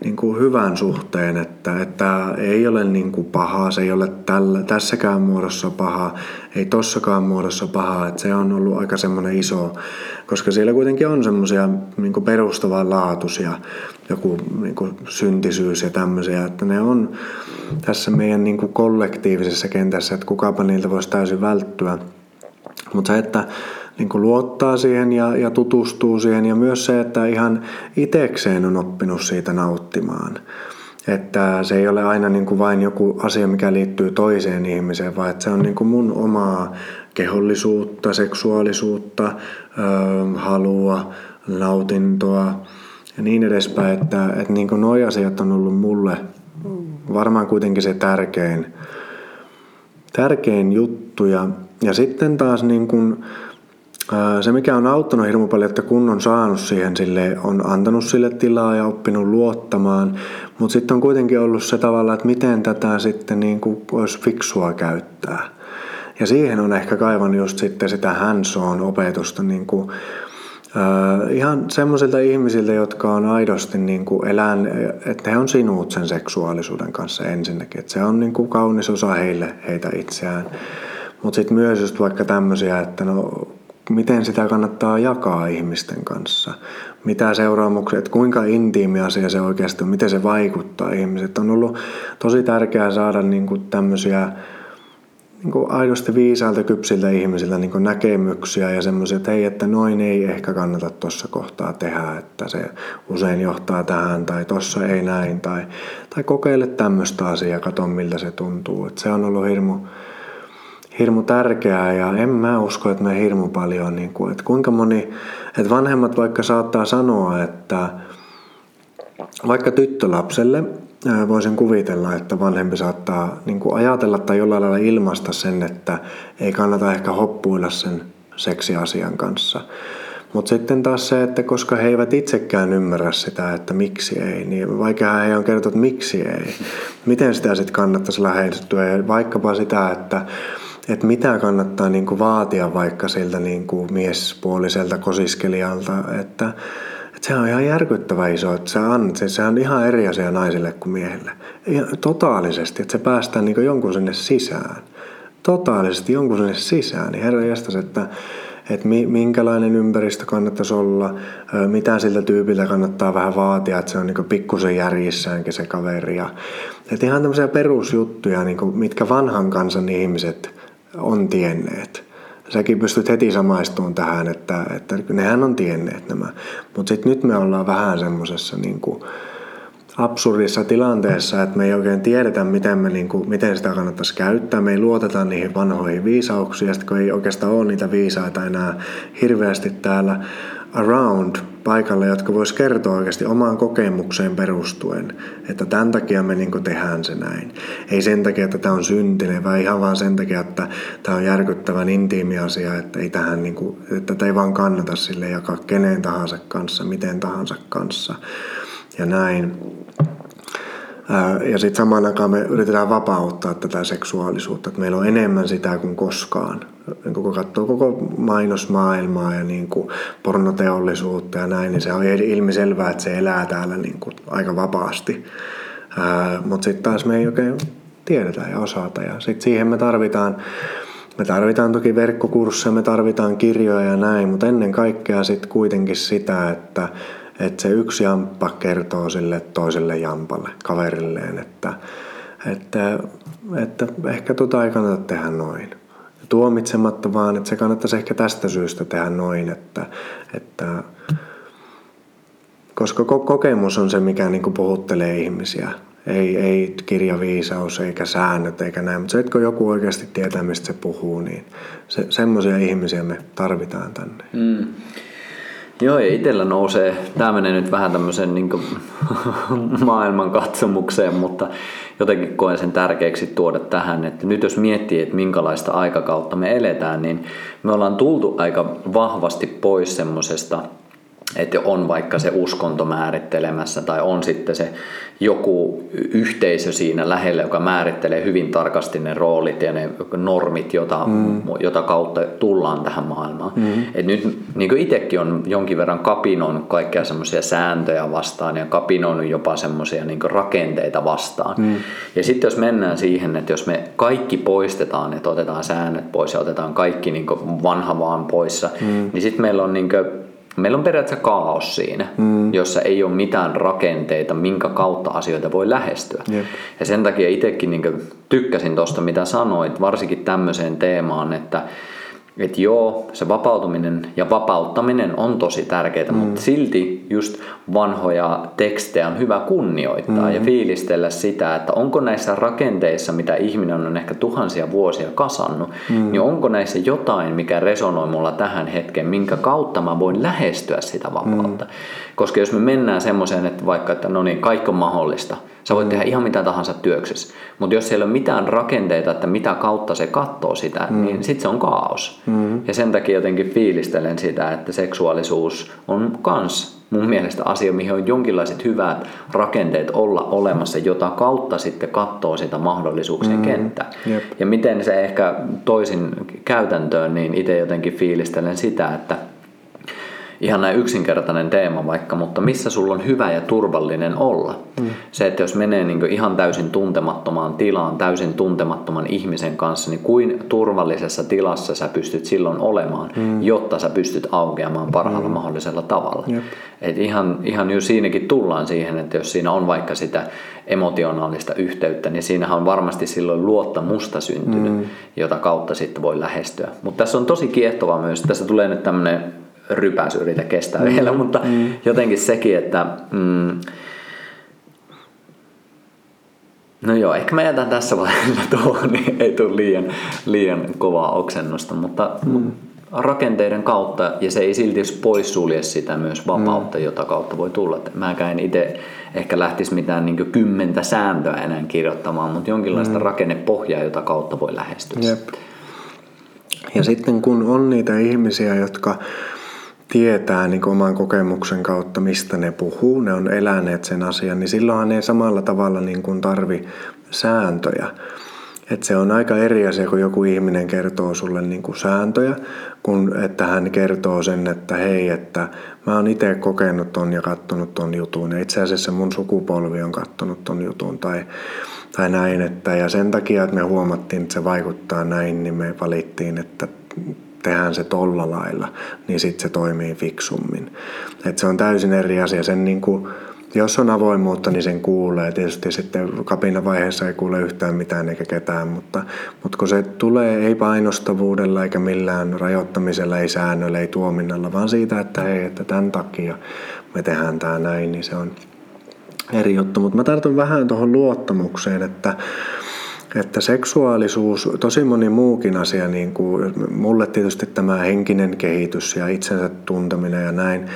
niin kuin hyvän suhteen, että, että ei ole niin kuin pahaa, se ei ole tällä, tässäkään muodossa paha, ei tossakaan muodossa paha, että se on ollut aika semmoinen iso, koska siellä kuitenkin on semmoisia niin perustavanlaatuisia, joku niin kuin syntisyys ja tämmöisiä, että ne on tässä meidän niin kuin kollektiivisessa kentässä, että kukapa niiltä voisi täysin välttyä. Mutta se, että niin kuin luottaa siihen ja, ja tutustuu siihen ja myös se, että ihan itekseen on oppinut siitä nauttimaan. Että se ei ole aina niin kuin vain joku asia, mikä liittyy toiseen ihmiseen, vaan että se on niin kuin mun omaa kehollisuutta, seksuaalisuutta, ö, halua, nautintoa ja niin edespäin. Että, että niin kuin noi asiat on ollut mulle varmaan kuitenkin se tärkein, tärkein juttu. Ja, ja sitten taas niin kuin, se, mikä on auttanut hirmu paljon, että kun on saanut siihen sille, on antanut sille tilaa ja oppinut luottamaan, mutta sitten on kuitenkin ollut se tavalla, että miten tätä sitten niin kuin olisi fiksua käyttää. Ja siihen on ehkä kaivan just sitten sitä hands opetusta niin kuin, ihan semmoisilta ihmisiltä, jotka on aidosti niin kuin elän, että he on sinut sen seksuaalisuuden kanssa ensinnäkin. Että se on niin kuin kaunis osa heille, heitä itseään. Mutta sitten myös just vaikka tämmöisiä, että no miten sitä kannattaa jakaa ihmisten kanssa. Mitä seuraamuksia, että kuinka intiimi asia se oikeasti on, miten se vaikuttaa ihmiset. On ollut tosi tärkeää saada niin kuin tämmöisiä niin kuin aidosti viisailta kypsiltä ihmisiltä niin kuin näkemyksiä ja semmoisia, että hei, että noin ei ehkä kannata tuossa kohtaa tehdä, että se usein johtaa tähän tai tuossa ei näin tai, tai kokeile tämmöistä asiaa, katso miltä se tuntuu. Että se on ollut hirmu, hirmu tärkeää ja en mä usko, että me hirmu paljon, niin kuin, että kuinka moni, että vanhemmat vaikka saattaa sanoa, että vaikka tyttölapselle voisin kuvitella, että vanhempi saattaa niin kuin ajatella tai jollain lailla ilmaista sen, että ei kannata ehkä hoppuilla sen seksiasian kanssa. Mutta sitten taas se, että koska he eivät itsekään ymmärrä sitä, että miksi ei, niin vaikea he on kertoa, että miksi ei. Miten sitä sitten kannattaisi lähestyä ja vaikkapa sitä, että että mitä kannattaa niin kuin vaatia vaikka siltä niin kuin miespuoliselta kosiskelijalta, että, että se on ihan järkyttävä iso, että sä annat, se on ihan eri asia naisille kuin miehille. Ja totaalisesti, että se päästään niin jonkun sinne sisään. Totaalisesti jonkun sinne sisään, niin herra jästäs, että, että minkälainen ympäristö kannattaisi olla, mitä siltä tyypiltä kannattaa vähän vaatia, että se on niin pikkusen järjissäänkin se kaveri. Ja, että ihan tämmöisiä perusjuttuja, niin kuin, mitkä vanhan kansan ihmiset on tienneet. Säkin pystyt heti samaistumaan tähän, että, että nehän on tienneet nämä. Mutta sitten nyt me ollaan vähän semmoisessa niin absurdissa tilanteessa, että me ei oikein tiedetä, miten, me, niin kuin, miten sitä kannattaisi käyttää. Me ei luoteta niihin vanhoihin viisauksiin, ja sitten kun ei oikeastaan ole niitä viisaita enää hirveästi täällä around paikalle, jotka vois kertoa oikeasti omaan kokemukseen perustuen, että tämän takia me niin tehdään se näin. Ei sen takia, että tämä on syntinen, vaan ihan vaan sen takia, että tämä on järkyttävän intiimi asia, että ei tähän niin kuin, että tätä ei vaan kannata sille jakaa kenen tahansa kanssa, miten tahansa kanssa ja näin. Ja sitten samaan aikaan me yritetään vapauttaa tätä seksuaalisuutta, että meillä on enemmän sitä kuin koskaan. Niin kun katsoo koko mainosmaailmaa ja niin kuin pornoteollisuutta ja näin, niin se on ilmiselvää, että se elää täällä niin kuin aika vapaasti. Mutta sitten taas me ei oikein tiedetä ja osata. Ja sitten siihen me tarvitaan, me tarvitaan toki verkkokursseja, me tarvitaan kirjoja ja näin, mutta ennen kaikkea sitten kuitenkin sitä, että että se yksi jamppa kertoo sille toiselle jampalle, kaverilleen, että, että, että ehkä tota ei kannata tehdä noin. Tuomitsematta vaan, että se kannattaisi ehkä tästä syystä tehdä noin, että, että koska kokemus on se, mikä niin puhuttelee ihmisiä. Ei, ei kirjaviisaus eikä säännöt eikä näin, mutta se, että kun joku oikeasti tietää, mistä se puhuu, niin se, semmoisia ihmisiä me tarvitaan tänne. Mm. Joo, ja itsellä nousee, tämä menee nyt vähän tämmöisen niin maailman katsomukseen, mutta jotenkin koen sen tärkeäksi tuoda tähän, että nyt jos miettii, että minkälaista aikakautta me eletään, niin me ollaan tultu aika vahvasti pois semmoisesta että on vaikka se uskonto määrittelemässä tai on sitten se joku yhteisö siinä lähellä, joka määrittelee hyvin tarkasti ne roolit ja ne normit, jota, mm. jota kautta tullaan tähän maailmaan. Mm. Et nyt niin itsekin on jonkin verran kapinoinut kaikkia semmoisia sääntöjä vastaan ja kapinoinut jopa semmoisia niin rakenteita vastaan. Mm. Ja sitten jos mennään siihen, että jos me kaikki poistetaan, että otetaan säännöt pois ja otetaan kaikki niin vanha vaan poissa, mm. niin sitten meillä on niin meillä on periaatteessa kaos siinä, mm. jossa ei ole mitään rakenteita, minkä kautta asioita voi lähestyä. Jep. Ja sen takia itsekin niin tykkäsin tuosta, mitä sanoit, varsinkin tämmöiseen teemaan, että että joo, se vapautuminen ja vapauttaminen on tosi tärkeää, mm. mutta silti just vanhoja tekstejä on hyvä kunnioittaa mm. ja fiilistellä sitä, että onko näissä rakenteissa, mitä ihminen on ehkä tuhansia vuosia kasannut, mm. niin onko näissä jotain, mikä resonoi mulla tähän hetkeen, minkä kautta mä voin lähestyä sitä vapautta. Mm. Koska jos me mennään semmoiseen, että vaikka, että no niin, kaikki on mahdollista, Sä voit tehdä ihan mitä tahansa työksessä. Mutta jos siellä ei ole mitään rakenteita, että mitä kautta se katsoo sitä, mm. niin sitten se on kaos. Mm. Ja sen takia jotenkin fiilistelen sitä, että seksuaalisuus on kans mun mielestä asia, mihin on jonkinlaiset hyvät rakenteet olla olemassa, jota kautta sitten katsoo sitä mahdollisuuksien mm. kenttää. Yep. Ja miten se ehkä toisin käytäntöön, niin itse jotenkin fiilistelen sitä, että – ihan näin yksinkertainen teema vaikka, mutta missä sulla on hyvä ja turvallinen olla. Mm. Se, että jos menee niin ihan täysin tuntemattomaan tilaan, täysin tuntemattoman ihmisen kanssa, niin kuin turvallisessa tilassa sä pystyt silloin olemaan, mm. jotta sä pystyt aukeamaan parhaalla mm. mahdollisella tavalla. Yep. Et ihan, ihan jo siinäkin tullaan siihen, että jos siinä on vaikka sitä emotionaalista yhteyttä, niin siinähän on varmasti silloin luottamusta syntynyt, mm. jota kautta sitten voi lähestyä. Mutta tässä on tosi kiehtovaa myös, tässä tulee nyt tämmöinen rypäs yritä kestää mm. vielä, mutta mm. jotenkin sekin, että mm, No joo, ehkä mä jätän tässä vaiheessa tuohon, niin ei tule liian, liian kovaa oksennusta, mutta mm. rakenteiden kautta, ja se ei silti poissulje sitä myös vapautta, mm. jota kautta voi tulla. Mäkään itse ehkä lähtisi mitään niin kymmentä sääntöä enää kirjoittamaan, mutta jonkinlaista mm. rakennepohjaa, jota kautta voi lähestyä. Jep. Ja sitten kun on niitä ihmisiä, jotka tietää niin oman kokemuksen kautta, mistä ne puhuu, ne on eläneet sen asian, niin silloinhan ei samalla tavalla niin kuin tarvi sääntöjä. Et se on aika eri asia, kun joku ihminen kertoo sulle niin kuin sääntöjä, kun että hän kertoo sen, että hei, että mä oon itse kokenut ton ja kattonut ton jutun. Ja itse asiassa mun sukupolvi on kattonut ton jutun tai, tai näin. Että, ja sen takia, että me huomattiin, että se vaikuttaa näin, niin me valittiin, että tehdään se tolla lailla, niin sitten se toimii fiksummin. Et se on täysin eri asia. Sen niin kuin, jos on avoimuutta, niin sen kuulee. Tietysti sitten kapinavaiheessa ei kuule yhtään mitään eikä ketään, mutta, mutta kun se tulee ei painostavuudella eikä millään rajoittamisella, ei säännöllä, ei tuominnalla, vaan siitä, että hei, että tämän takia me tehdään tämä näin, niin se on eri juttu. Mutta mä tartun vähän tuohon luottamukseen, että että seksuaalisuus, tosi moni muukin asia, niin kuin mulle tietysti tämä henkinen kehitys ja itsensä tunteminen ja näin,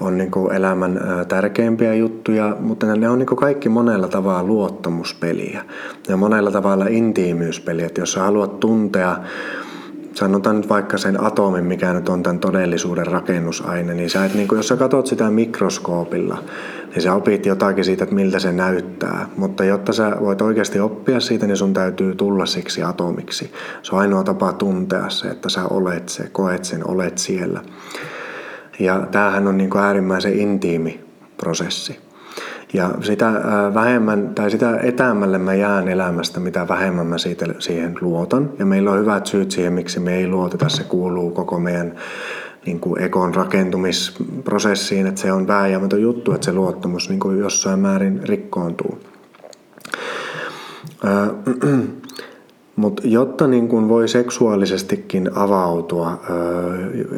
on niin kuin elämän tärkeimpiä juttuja, mutta ne on niin kuin kaikki monella tavalla luottamuspeliä ja monella tavalla intiimyyspeliä. Että jos sä haluat tuntea sanotaan nyt vaikka sen atomin, mikä nyt on tämän todellisuuden rakennusaine, niin sä et, niin kuin, jos sä katsot sitä mikroskoopilla, niin sä opit jotakin siitä, että miltä se näyttää. Mutta jotta sä voit oikeasti oppia siitä, niin sun täytyy tulla siksi atomiksi. Se on ainoa tapa tuntea se, että sä olet se, koet sen, olet siellä. Ja tämähän on niin kuin äärimmäisen intiimi prosessi. Ja sitä vähemmän tai sitä etäämmälle mä jään elämästä, mitä vähemmän mä siitä, siihen luotan. Ja meillä on hyvät syyt siihen, miksi me ei luoteta. Se kuuluu koko meidän niin kuin ekon rakentumisprosessiin, että se on vääjäämätön juttu, että se luottamus niin kuin jossain määrin rikkoontuu. Mutta jotta niin kun voi seksuaalisestikin avautua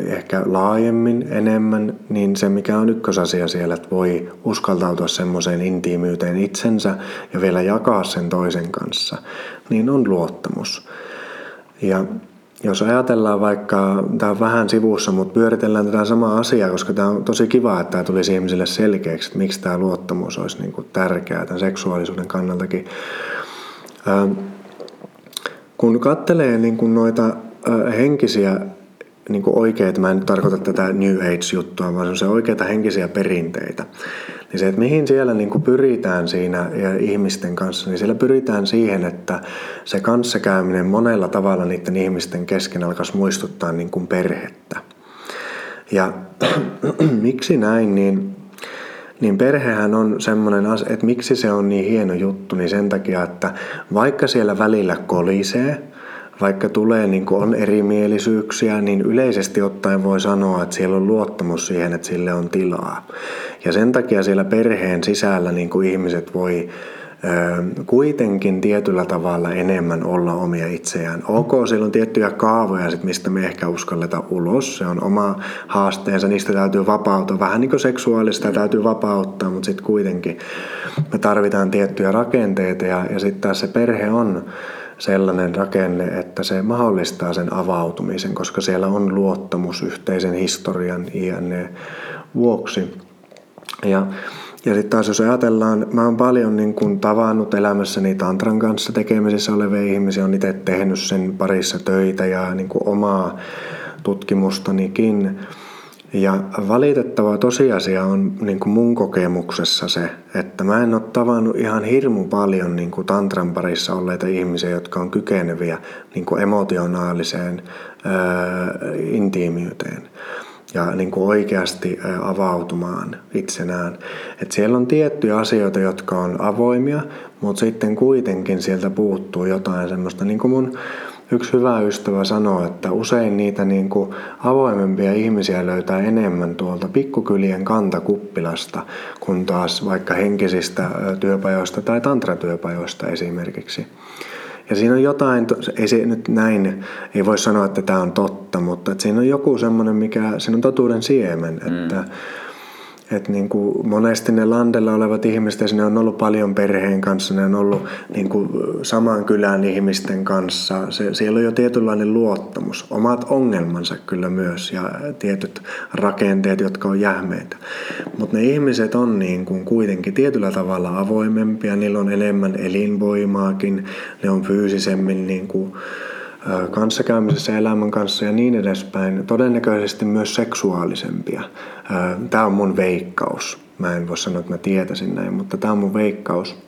ehkä laajemmin, enemmän, niin se mikä on ykkösasia siellä, että voi uskaltautua semmoiseen intiimyyteen itsensä ja vielä jakaa sen toisen kanssa, niin on luottamus. Ja jos ajatellaan vaikka, tämä on vähän sivussa, mutta pyöritellään tätä samaa asiaa, koska tämä on tosi kiva, että tämä tulisi ihmisille selkeäksi, että miksi tämä luottamus olisi niin kuin tärkeää tämän seksuaalisuuden kannaltakin. Kun katselee niin kuin noita henkisiä niin kuin oikeita, mä en nyt tarkoita tätä New Age-juttua, vaan se oikeita henkisiä perinteitä. Niin se, että mihin siellä niin kuin pyritään siinä ja ihmisten kanssa, niin siellä pyritään siihen, että se kanssakäyminen monella tavalla niiden ihmisten kesken alkaisi muistuttaa niin kuin perhettä. Ja miksi näin, niin, niin perhehän on semmoinen asia, että miksi se on niin hieno juttu, niin sen takia, että vaikka siellä välillä kolisee, vaikka tulee niin kuin on erimielisyyksiä, niin yleisesti ottaen voi sanoa, että siellä on luottamus siihen, että sille on tilaa. Ja sen takia siellä perheen sisällä niin kuin ihmiset voi kuitenkin tietyllä tavalla enemmän olla omia itseään. Ok, siellä on tiettyjä kaavoja, sit, mistä me ehkä uskalleta ulos. Se on oma haasteensa, niistä täytyy vapautua. Vähän niin kuin seksuaalista täytyy vapauttaa, mutta sitten kuitenkin me tarvitaan tiettyjä rakenteita ja, ja sitten taas se perhe on sellainen rakenne, että se mahdollistaa sen avautumisen, koska siellä on luottamus yhteisen historian INE vuoksi. Ja, ja sitten taas jos ajatellaan, mä oon paljon niin kun tavannut elämässäni tantran kanssa tekemisissä olevia ihmisiä, on itse tehnyt sen parissa töitä ja niin omaa tutkimustanikin. Ja valitettava tosiasia on niin mun kokemuksessa se, että mä en ole tavannut ihan hirmu paljon niin tantran parissa olleita ihmisiä, jotka on kykeneviä niin emotionaaliseen ää, intiimiyteen ja niin kuin oikeasti avautumaan itsenään. Et siellä on tiettyjä asioita, jotka on avoimia, mutta sitten kuitenkin sieltä puuttuu jotain semmoista, niin kuin mun yksi hyvä ystävä sanoo, että usein niitä niin kuin avoimempia ihmisiä löytää enemmän tuolta pikkukylien kantakuppilasta, kuin taas vaikka henkisistä työpajoista tai tantratyöpajoista esimerkiksi. Ja siinä on jotain, ei se nyt näin, ei voi sanoa, että tämä on totta, mutta että siinä on joku semmoinen, mikä, siinä on totuuden siemen, että mm että niin kuin monesti ne landella olevat ihmiset, ne on ollut paljon perheen kanssa, ne on ollut niin kuin saman kylän ihmisten kanssa. Se, siellä on jo tietynlainen luottamus, omat ongelmansa kyllä myös ja tietyt rakenteet, jotka on jähmeitä. Mutta ne ihmiset on niin kuin kuitenkin tietyllä tavalla avoimempia, niillä on enemmän elinvoimaakin, ne on fyysisemmin niin kuin kanssakäymisessä elämän kanssa ja niin edespäin, todennäköisesti myös seksuaalisempia. Tämä on mun veikkaus. Mä en voi sanoa, että mä tietäisin näin, mutta tämä on mun veikkaus.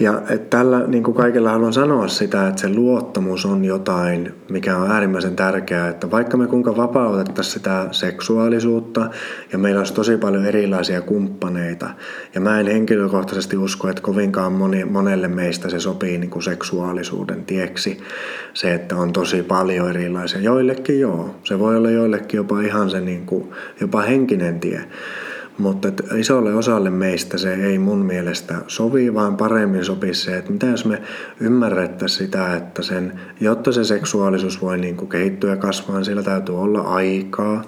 Ja että tällä niin kuin kaikella haluan sanoa sitä, että se luottamus on jotain, mikä on äärimmäisen tärkeää, että vaikka me kuinka vapautettaisiin sitä seksuaalisuutta ja meillä olisi tosi paljon erilaisia kumppaneita, ja mä en henkilökohtaisesti usko, että kovinkaan moni, monelle meistä se sopii niin kuin seksuaalisuuden tieksi, se, että on tosi paljon erilaisia. Joillekin joo, se voi olla joillekin jopa ihan se niin kuin, jopa henkinen tie. Mutta isolle osalle meistä se ei mun mielestä sovi, vaan paremmin sopisi se, että mitä jos me ymmärrettäisiin sitä, että sen, jotta se seksuaalisuus voi niin kuin kehittyä ja kasvaa, niin sillä täytyy olla aikaa,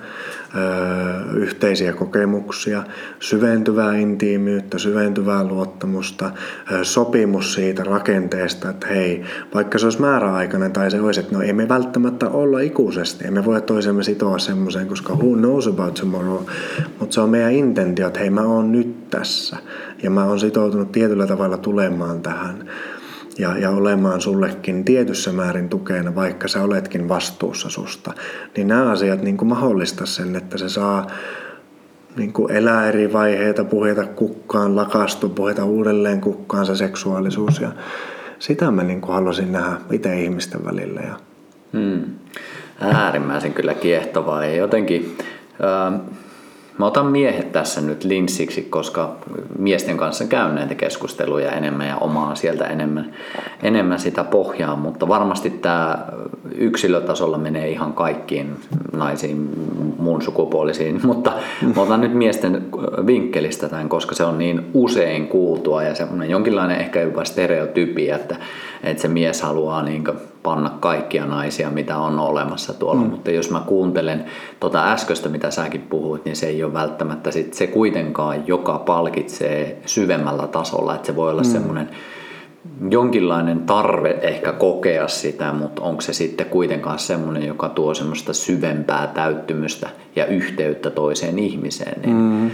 yhteisiä kokemuksia, syventyvää intiimiyttä, syventyvää luottamusta, sopimus siitä rakenteesta, että hei, vaikka se olisi määräaikainen tai se olisi, että no ei me välttämättä olla ikuisesti, emme voi toisemme sitoa semmoiseen, koska who knows about tomorrow, mutta se on meidän intentio, että hei mä oon nyt tässä ja mä oon sitoutunut tietyllä tavalla tulemaan tähän ja, ja olemaan sullekin tietyssä määrin tukena, vaikka sä oletkin vastuussa susta, niin nämä asiat niin kuin mahdollista sen, että se saa niin kuin elää eri vaiheita, puheta kukkaan, lakastua, puheta uudelleen kukkaan se seksuaalisuus. Ja sitä mä niin kuin haluaisin nähdä itse ihmisten välillä. Ja... Hmm. Äärimmäisen kyllä kiehtovaa ja jotenkin... Äh Mä otan miehet tässä nyt linssiksi, koska miesten kanssa käyn näitä keskusteluja enemmän ja omaa sieltä enemmän, enemmän sitä pohjaa, mutta varmasti tämä yksilötasolla menee ihan kaikkiin naisiin, muun sukupuolisiin, mutta mä otan nyt miesten vinkkelistä tämän, koska se on niin usein kuultua ja semmoinen jonkinlainen ehkä jopa stereotypi, että, että se mies haluaa niin panna kaikkia naisia, mitä on olemassa tuolla, mm. mutta jos mä kuuntelen tota äsköstä, mitä säkin puhuit, niin se ei ole välttämättä sit se kuitenkaan, joka palkitsee syvemmällä tasolla, että se voi olla mm. semmoinen jonkinlainen tarve ehkä kokea sitä, mutta onko se sitten kuitenkaan semmoinen, joka tuo semmoista syvempää täyttymystä ja yhteyttä toiseen ihmiseen, niin, mm.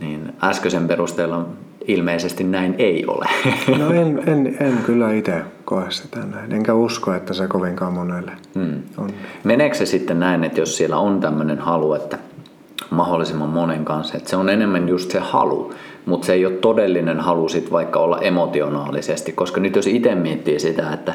niin äskeisen perusteella ilmeisesti näin ei ole. No en, en, en kyllä itse koe sitä näin. Enkä usko, että se kovinkaan monelle hmm. on. Meneekö se sitten näin, että jos siellä on tämmöinen halu, että mahdollisimman monen kanssa, että se on enemmän just se halu, mutta se ei ole todellinen halu sit vaikka olla emotionaalisesti, koska nyt jos itse miettii sitä, että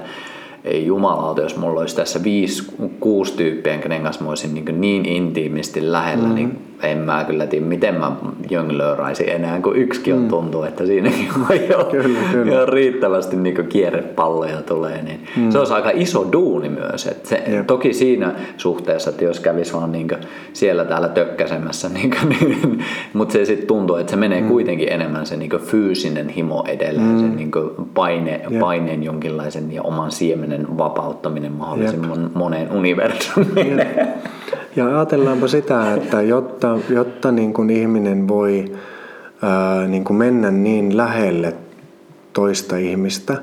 ei jumalauta, jos mulla olisi tässä viisi, kuusi tyyppiä, kenen kanssa mä olisin niin, niin intiimisti lähellä, mm-hmm. niin en mä kyllä tiedä, miten mä jonglööraisin enää, kun yksikin on mm. tuntuu, että siinäkin on jo, kyllä, kyllä. jo riittävästi niin kierrepalloja tulee, niin mm. se olisi aika iso duuni myös. Että se, toki siinä suhteessa, että jos kävisi vaan niin siellä täällä tökkäsemässä, niin kuin, niin, mutta se sitten tuntuu, että se menee mm. kuitenkin enemmän se niin fyysinen himo edellä, mm. se niin paine, paineen jonkinlaisen ja oman siemenen vapauttaminen mahdollisimman Jep. moneen universumiin. Ja ajatellaanpa sitä, että jotta, jotta niin kuin ihminen voi ää, niin kuin mennä niin lähelle toista ihmistä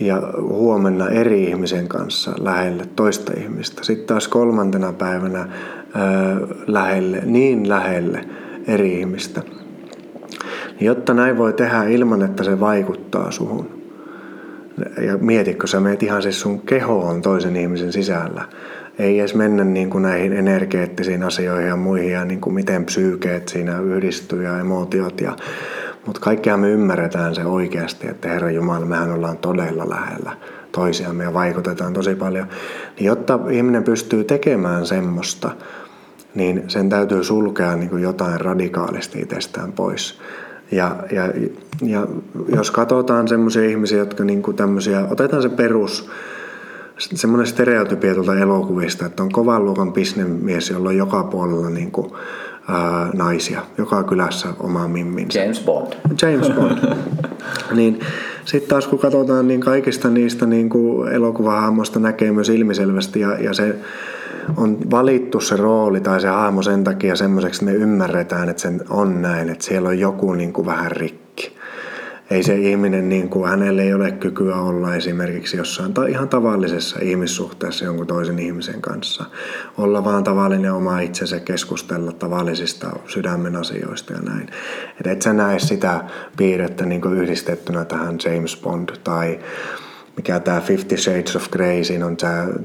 ja huomenna eri ihmisen kanssa lähelle toista ihmistä, sitten taas kolmantena päivänä ää, lähelle, niin lähelle eri ihmistä, niin jotta näin voi tehdä ilman, että se vaikuttaa suhun, ja mietitkö sä meet ihan siis sun kehoon toisen ihmisen sisällä, ei edes mennä niin kuin näihin energeettisiin asioihin ja muihin ja niin kuin miten psyykeet siinä yhdistyy ja emotiot. Ja, mutta kaikkihan me ymmärretään se oikeasti, että Herra Jumala, mehän ollaan todella lähellä toisiamme ja vaikutetaan tosi paljon. Niin jotta ihminen pystyy tekemään semmoista, niin sen täytyy sulkea niin kuin jotain radikaalisti itsestään pois. Ja, ja, ja jos katsotaan semmoisia ihmisiä, jotka niin kuin tämmöisiä, otetaan se perus semmoinen stereotypia tuolta elokuvista, että on kovan luokan bisnemies, jolla on joka puolella niin kuin, ää, naisia, joka kylässä oma mimminsä. James Bond. James Bond. niin sitten taas kun katsotaan, niin kaikista niistä niin kuin elokuvahahmoista näkee myös ilmiselvästi ja, ja se on valittu se rooli tai se hahmo sen takia semmoiseksi, että me ymmärretään, että sen on näin, että siellä on joku niin kuin vähän rikki ei se ihminen, niin kuin, hänelle ei ole kykyä olla esimerkiksi jossain tai ihan tavallisessa ihmissuhteessa jonkun toisen ihmisen kanssa. Olla vaan tavallinen oma itsensä, keskustella tavallisista sydämen asioista ja näin. Et et sä näe sitä piirrettä niin kuin yhdistettynä tähän James Bond tai mikä tämä Fifty Shades of Grey, siinä on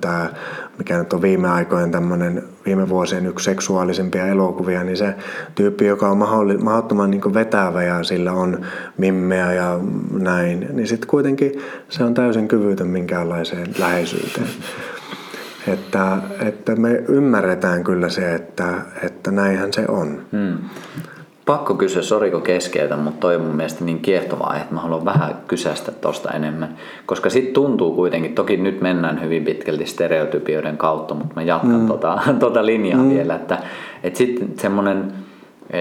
tämä, mikä nyt on viime aikojen tämmöinen, viime vuosien yksi seksuaalisempia elokuvia, niin se tyyppi, joka on mahdottoman niin vetävä ja sillä on mimmeä ja näin, niin sitten kuitenkin se on täysin kyvytön minkäänlaiseen läheisyyteen. Että, että me ymmärretään kyllä se, että, että näinhän se on. Hmm. Pakko kysyä, soriko keskeytä, mutta toi on mun mielestä niin kiehtova aihe, että mä haluan vähän kysästä tosta enemmän. Koska sit tuntuu kuitenkin, toki nyt mennään hyvin pitkälti stereotypioiden kautta, mutta mä jatkan mm. tota, tota linjaa mm. vielä, että, että sitten semmonen, e,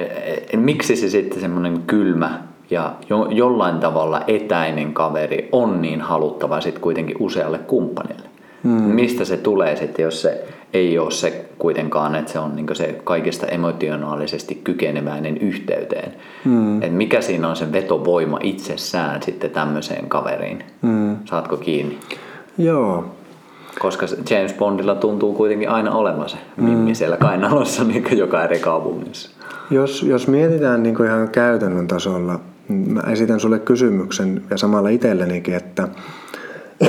e, miksi se sitten semmonen kylmä ja jo, jollain tavalla etäinen kaveri on niin haluttava sitten kuitenkin usealle kumppanille. Mm. Mistä se tulee sitten, jos se ei ole se kuitenkaan, että se on niin se kaikista emotionaalisesti kykeneväinen yhteyteen. Mm. Et mikä siinä on se vetovoima itsessään sitten tämmöiseen kaveriin? Mm. Saatko kiinni? Joo. Koska James Bondilla tuntuu kuitenkin aina olevan se mm. mimmi siellä kainalossa niin joka eri kaupungissa. Jos, jos mietitään niin ihan käytännön tasolla, mä esitän sulle kysymyksen ja samalla itsellenikin, että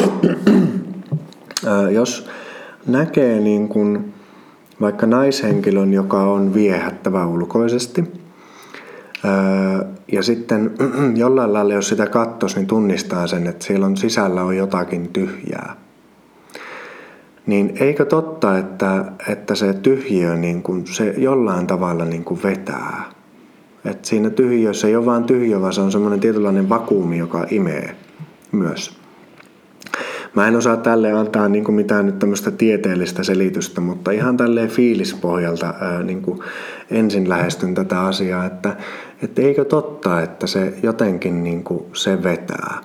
jos näkee niin kuin vaikka naishenkilön, joka on viehättävä ulkoisesti, ja sitten jollain lailla, jos sitä katsoisi, niin tunnistaa sen, että siellä on sisällä on jotakin tyhjää. Niin eikö totta, että, että se tyhjiö niin kuin, se jollain tavalla niin kuin vetää? Että siinä tyhjiössä ei ole vain tyhjö, vaan se on semmoinen tietynlainen vakuumi, joka imee myös. Mä en osaa tälle antaa niin kuin mitään nyt tämmöistä tieteellistä selitystä, mutta ihan tälleen fiilispohjalta ää, niin kuin ensin lähestyn tätä asiaa, että, että eikö totta, että se jotenkin niin kuin se vetää.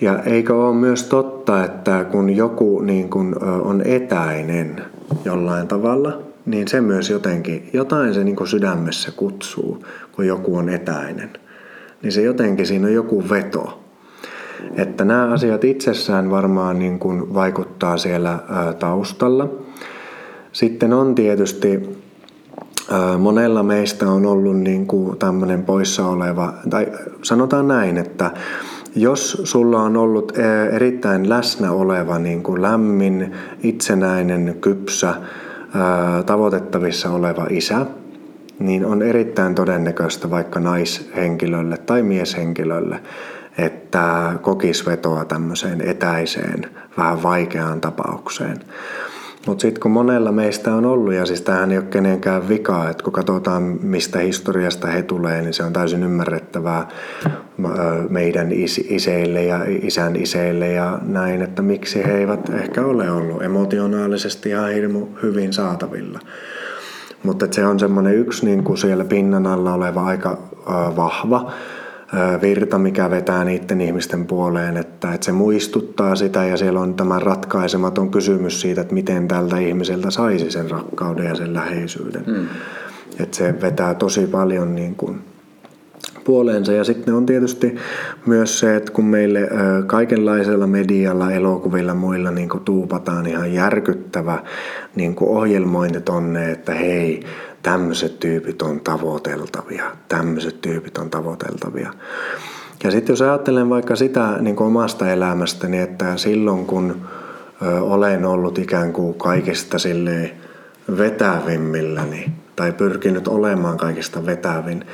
Ja eikö ole myös totta, että kun joku niin kuin on etäinen jollain tavalla, niin se myös jotenkin, jotain se niin kuin sydämessä kutsuu, kun joku on etäinen. Niin se jotenkin, siinä on joku veto. Että nämä asiat itsessään varmaan niin kuin vaikuttaa siellä taustalla. Sitten on tietysti monella meistä on ollut niin kuin tämmöinen poissa oleva, tai sanotaan näin, että jos sulla on ollut erittäin läsnä oleva niin kuin lämmin, itsenäinen, kypsä, tavoitettavissa oleva isä, niin on erittäin todennäköistä vaikka naishenkilölle tai mieshenkilölle, että kokis vetoa tämmöiseen etäiseen, vähän vaikeaan tapaukseen. Mutta sitten kun monella meistä on ollut, ja siis tämähän ei ole kenenkään vikaa, että kun katsotaan mistä historiasta he tulee, niin se on täysin ymmärrettävää meidän is- iseille ja isän iseille ja näin, että miksi he eivät ehkä ole ollut emotionaalisesti ihan hirmu hyvin saatavilla. Mutta se on semmoinen yksi niin siellä pinnan alla oleva aika vahva virta, mikä vetää niiden ihmisten puoleen, että, että se muistuttaa sitä ja siellä on tämä ratkaisematon kysymys siitä, että miten tältä ihmiseltä saisi sen rakkauden ja sen läheisyyden. Mm. Että se vetää tosi paljon niin kuin puoleensa. Ja sitten on tietysti myös se, että kun meille kaikenlaisella medialla, elokuvilla, muilla niin kuin tuupataan ihan järkyttävä niin kuin ohjelmointi tonne, että hei, tämmöiset tyypit on tavoiteltavia, tämmöiset tyypit on tavoiteltavia. Ja sitten jos ajattelen vaikka sitä niin kuin omasta elämästäni, että silloin kun olen ollut ikään kuin kaikista silleen vetävimmilläni tai pyrkinyt olemaan kaikista vetävin,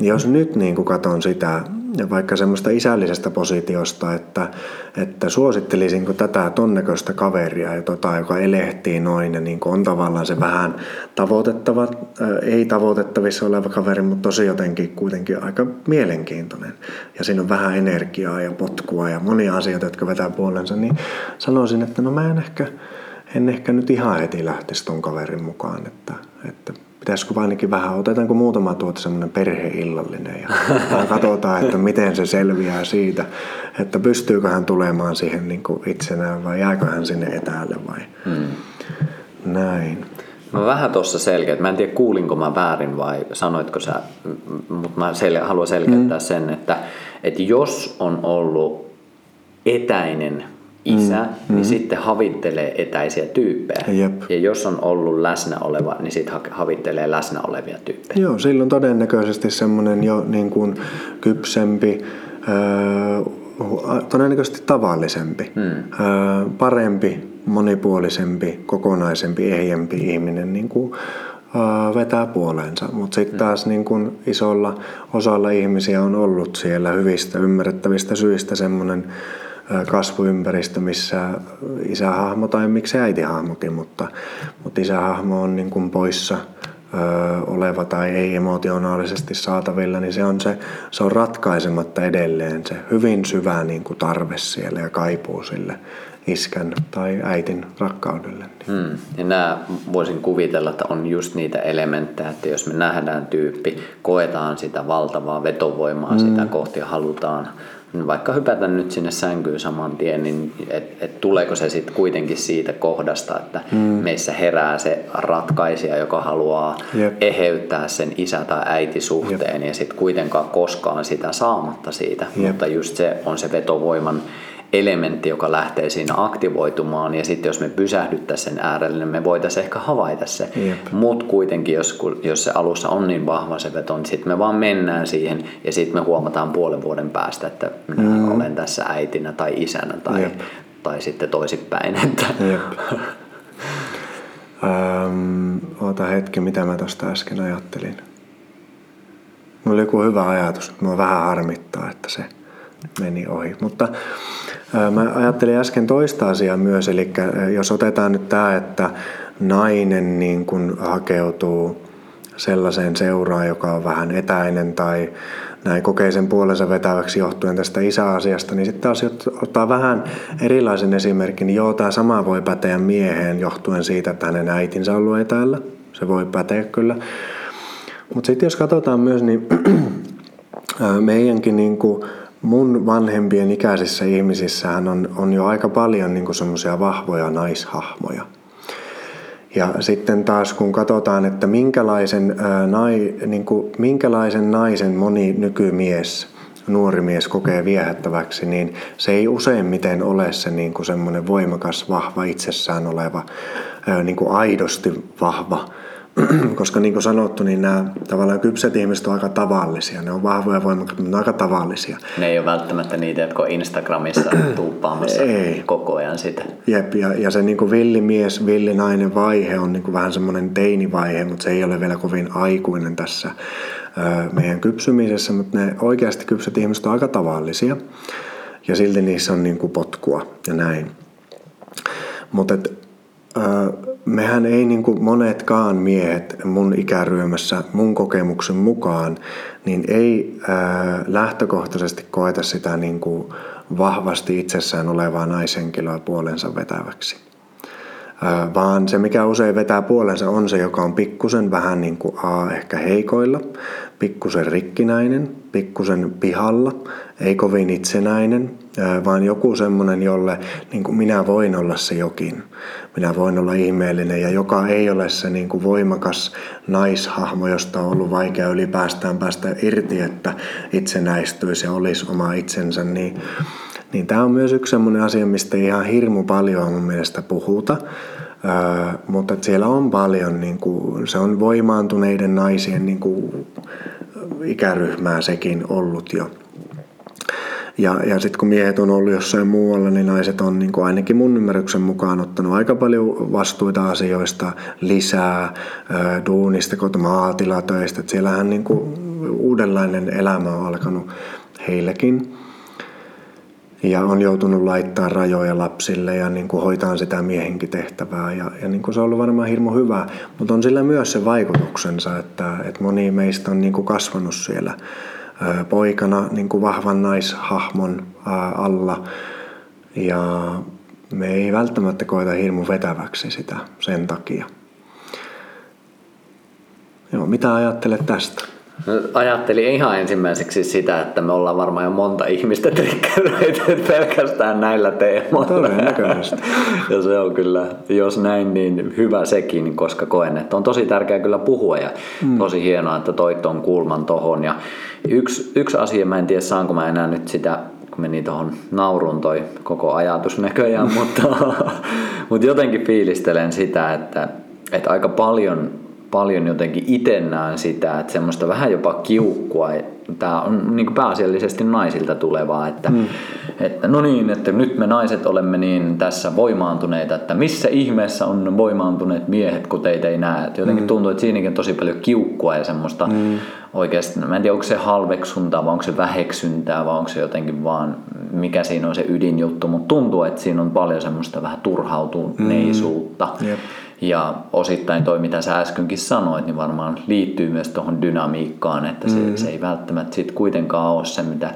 jos nyt niin kuin katson sitä, ja vaikka semmoista isällisestä positiosta, että, että suosittelisinko tätä tonnekoista kaveria, ja tota, joka elehtii noin, ja niin on tavallaan se vähän tavoitettava, äh, ei tavoitettavissa oleva kaveri, mutta tosi jotenkin kuitenkin aika mielenkiintoinen. Ja siinä on vähän energiaa ja potkua ja monia asioita, jotka vetää puolensa, niin sanoisin, että no mä en ehkä, en ehkä nyt ihan heti lähtisi ton kaverin mukaan, että, että pitäisikö ainakin vähän, otetaanko muutama tuota semmoinen perheillallinen ja katsotaan, että miten se selviää siitä, että pystyykö hän tulemaan siihen niin kuin itsenään vai jääkö hän sinne etäälle vai hmm. näin. Mä vähän tuossa selkeät, mä en tiedä kuulinko mä väärin vai sanoitko sä, mutta mä sel- haluan selkeyttää hmm. sen, että, että jos on ollut etäinen isä, mm, niin mm. sitten havittelee etäisiä tyyppejä. Jep. Ja jos on ollut läsnä oleva, niin sitten havittelee läsnä olevia tyyppejä. Joo, silloin todennäköisesti semmoinen jo niin kuin kypsempi, todennäköisesti tavallisempi, mm. parempi, monipuolisempi, kokonaisempi, ehjempi ihminen niin kuin vetää puoleensa. Mutta sitten mm. taas niin kun isolla osalla ihmisiä on ollut siellä hyvistä, ymmärrettävistä syistä semmoinen kasvuympäristö, missä isähahmo tai miksi äitihahmokin, mutta, mutta isähahmo on niin kuin poissa oleva tai ei emotionaalisesti saatavilla, niin se on, se, se on ratkaisematta edelleen se hyvin syvä niin kuin tarve siellä ja kaipuu sille iskän tai äitin rakkaudelle. Hmm. Ja nämä voisin kuvitella, että on just niitä elementtejä, että jos me nähdään tyyppi, koetaan sitä valtavaa vetovoimaa hmm. sitä kohti ja halutaan vaikka hypätä nyt sinne sänkyyn saman tien, niin et, et tuleeko se sitten kuitenkin siitä kohdasta, että mm. meissä herää se ratkaisija, joka haluaa Jep. eheyttää sen isä- tai äitisuhteen Jep. ja sitten kuitenkaan koskaan sitä saamatta siitä. Jep. Mutta just se on se vetovoiman elementti, joka lähtee siinä aktivoitumaan ja sitten jos me pysähdyttäisiin sen äärelle, niin me voitaisiin ehkä havaita se. Mutta kuitenkin, jos, jos se alussa on niin vahva se veto, niin sitten me vaan mennään siihen ja sitten me huomataan puolen vuoden päästä, että minä mm. olen tässä äitinä tai isänä tai, tai sitten toisinpäin. Että. Ähm, ota hetki, mitä mä tuosta äsken ajattelin. Mulla oli joku hyvä ajatus, mutta mua vähän harmittaa, että se meni ohi. Mutta Mä ajattelin äsken toista asiaa myös, eli jos otetaan nyt tämä, että nainen niin kuin hakeutuu sellaiseen seuraan, joka on vähän etäinen tai näin kokee sen puolensa vetäväksi johtuen tästä isäasiasta, niin sitten taas ottaa vähän erilaisen esimerkin, niin joo, tämä sama voi päteä mieheen johtuen siitä, että hänen äitinsä on ollut etäällä. Se voi päteä kyllä. Mutta sitten jos katsotaan myös, niin meidänkin niin kuin mun vanhempien ikäisissä ihmisissähän on, on jo aika paljon niin semmoisia vahvoja naishahmoja. Ja sitten taas kun katsotaan, että minkälaisen, ää, nai, niin kuin, minkälaisen naisen moni nykymies, nuori mies kokee viehättäväksi, niin se ei useimmiten ole se niin kuin semmoinen voimakas, vahva itsessään oleva, ää, niin kuin aidosti vahva koska niin kuin sanottu, niin nämä tavallaan kypsät ihmiset on aika tavallisia. Ne on vahvoja voimakkaita, mutta ne on aika tavallisia. Ne ei ole välttämättä niitä, jotka on Instagramissa tuuppaamassa Ei. koko ajan sitä. Jep, ja, ja se niin kuin villimies, villinainen vaihe on niin kuin vähän semmoinen teinivaihe, mutta se ei ole vielä kovin aikuinen tässä ö, meidän kypsymisessä, mutta ne oikeasti kypsät ihmiset on aika tavallisia ja silti niissä on niin kuin potkua ja näin. Mutta mehän ei niin kuin monetkaan miehet mun ikäryhmässä mun kokemuksen mukaan, niin ei ää, lähtökohtaisesti koeta sitä niin kuin vahvasti itsessään olevaa naishenkilöä puolensa vetäväksi. Ää, vaan se, mikä usein vetää puolensa, on se, joka on pikkusen vähän niin kuin A, ehkä heikoilla, pikkusen rikkinäinen, pikkusen pihalla, ei kovin itsenäinen, vaan joku semmoinen, jolle niin kuin minä voin olla se jokin. Minä voin olla ihmeellinen ja joka ei ole se niin kuin voimakas naishahmo, josta on ollut vaikea ylipäästään päästä irti, että itsenäistyisi ja olisi oma itsensä. Niin, niin tämä on myös yksi semmoinen asia, mistä ihan hirmu paljon mun mielestä puhuta. Öö, mutta siellä on paljon, niin kuin, se on voimaantuneiden naisien niin kuin, ikäryhmää sekin ollut jo. Ja, ja sitten kun miehet on ollut jossain muualla, niin naiset on niin kuin ainakin mun ymmärryksen mukaan ottanut aika paljon vastuita asioista lisää, duunista, maatilatöistä. Siellähän niin kuin uudenlainen elämä on alkanut heillekin. Ja on joutunut laittaa rajoja lapsille ja niin kuin hoitaa sitä miehenkin tehtävää. Ja, ja niin kuin se on ollut varmaan hirmu hyvä. Mutta on sillä myös se vaikutuksensa, että, että moni meistä on niin kuin kasvanut siellä poikana niin kuin vahvan naishahmon alla. Ja me ei välttämättä koeta hirmu vetäväksi sitä sen takia. Joo, mitä ajattelet tästä? No, ajattelin ihan ensimmäiseksi sitä, että me ollaan varmaan jo monta ihmistä triggeröity pelkästään näillä teemoilla. Ja se on kyllä, jos näin, niin hyvä sekin, koska koen, että on tosi tärkeää kyllä puhua ja mm. tosi hienoa, että toit on kulman tohon. Ja yksi, yksi asia, mä en tiedä saanko mä enää nyt sitä kun meni tuohon naurun toi koko ajatus näköjään, mutta, mutta jotenkin fiilistelen sitä, että, että aika paljon paljon jotenkin itse näen sitä, että semmoista vähän jopa kiukkua, tämä on niin pääasiallisesti naisilta tulevaa, että, mm. että no niin, että nyt me naiset olemme niin tässä voimaantuneita, että missä ihmeessä on voimaantuneet miehet, kun teitä ei näe. Että jotenkin mm. tuntuu, että siinäkin on tosi paljon kiukkua ja semmoista mm. oikeasti, mä en tiedä onko se halveksuntaa vai onko se väheksyntää vai onko se jotenkin vaan, mikä siinä on se ydinjuttu, mutta tuntuu, että siinä on paljon semmoista vähän turhautuneisuutta. Mm. Yep. Ja osittain toi, mitä sä äskenkin sanoit, niin varmaan liittyy myös tuohon dynamiikkaan, että se, mm. se ei välttämättä sit kuitenkaan ole se, mitä,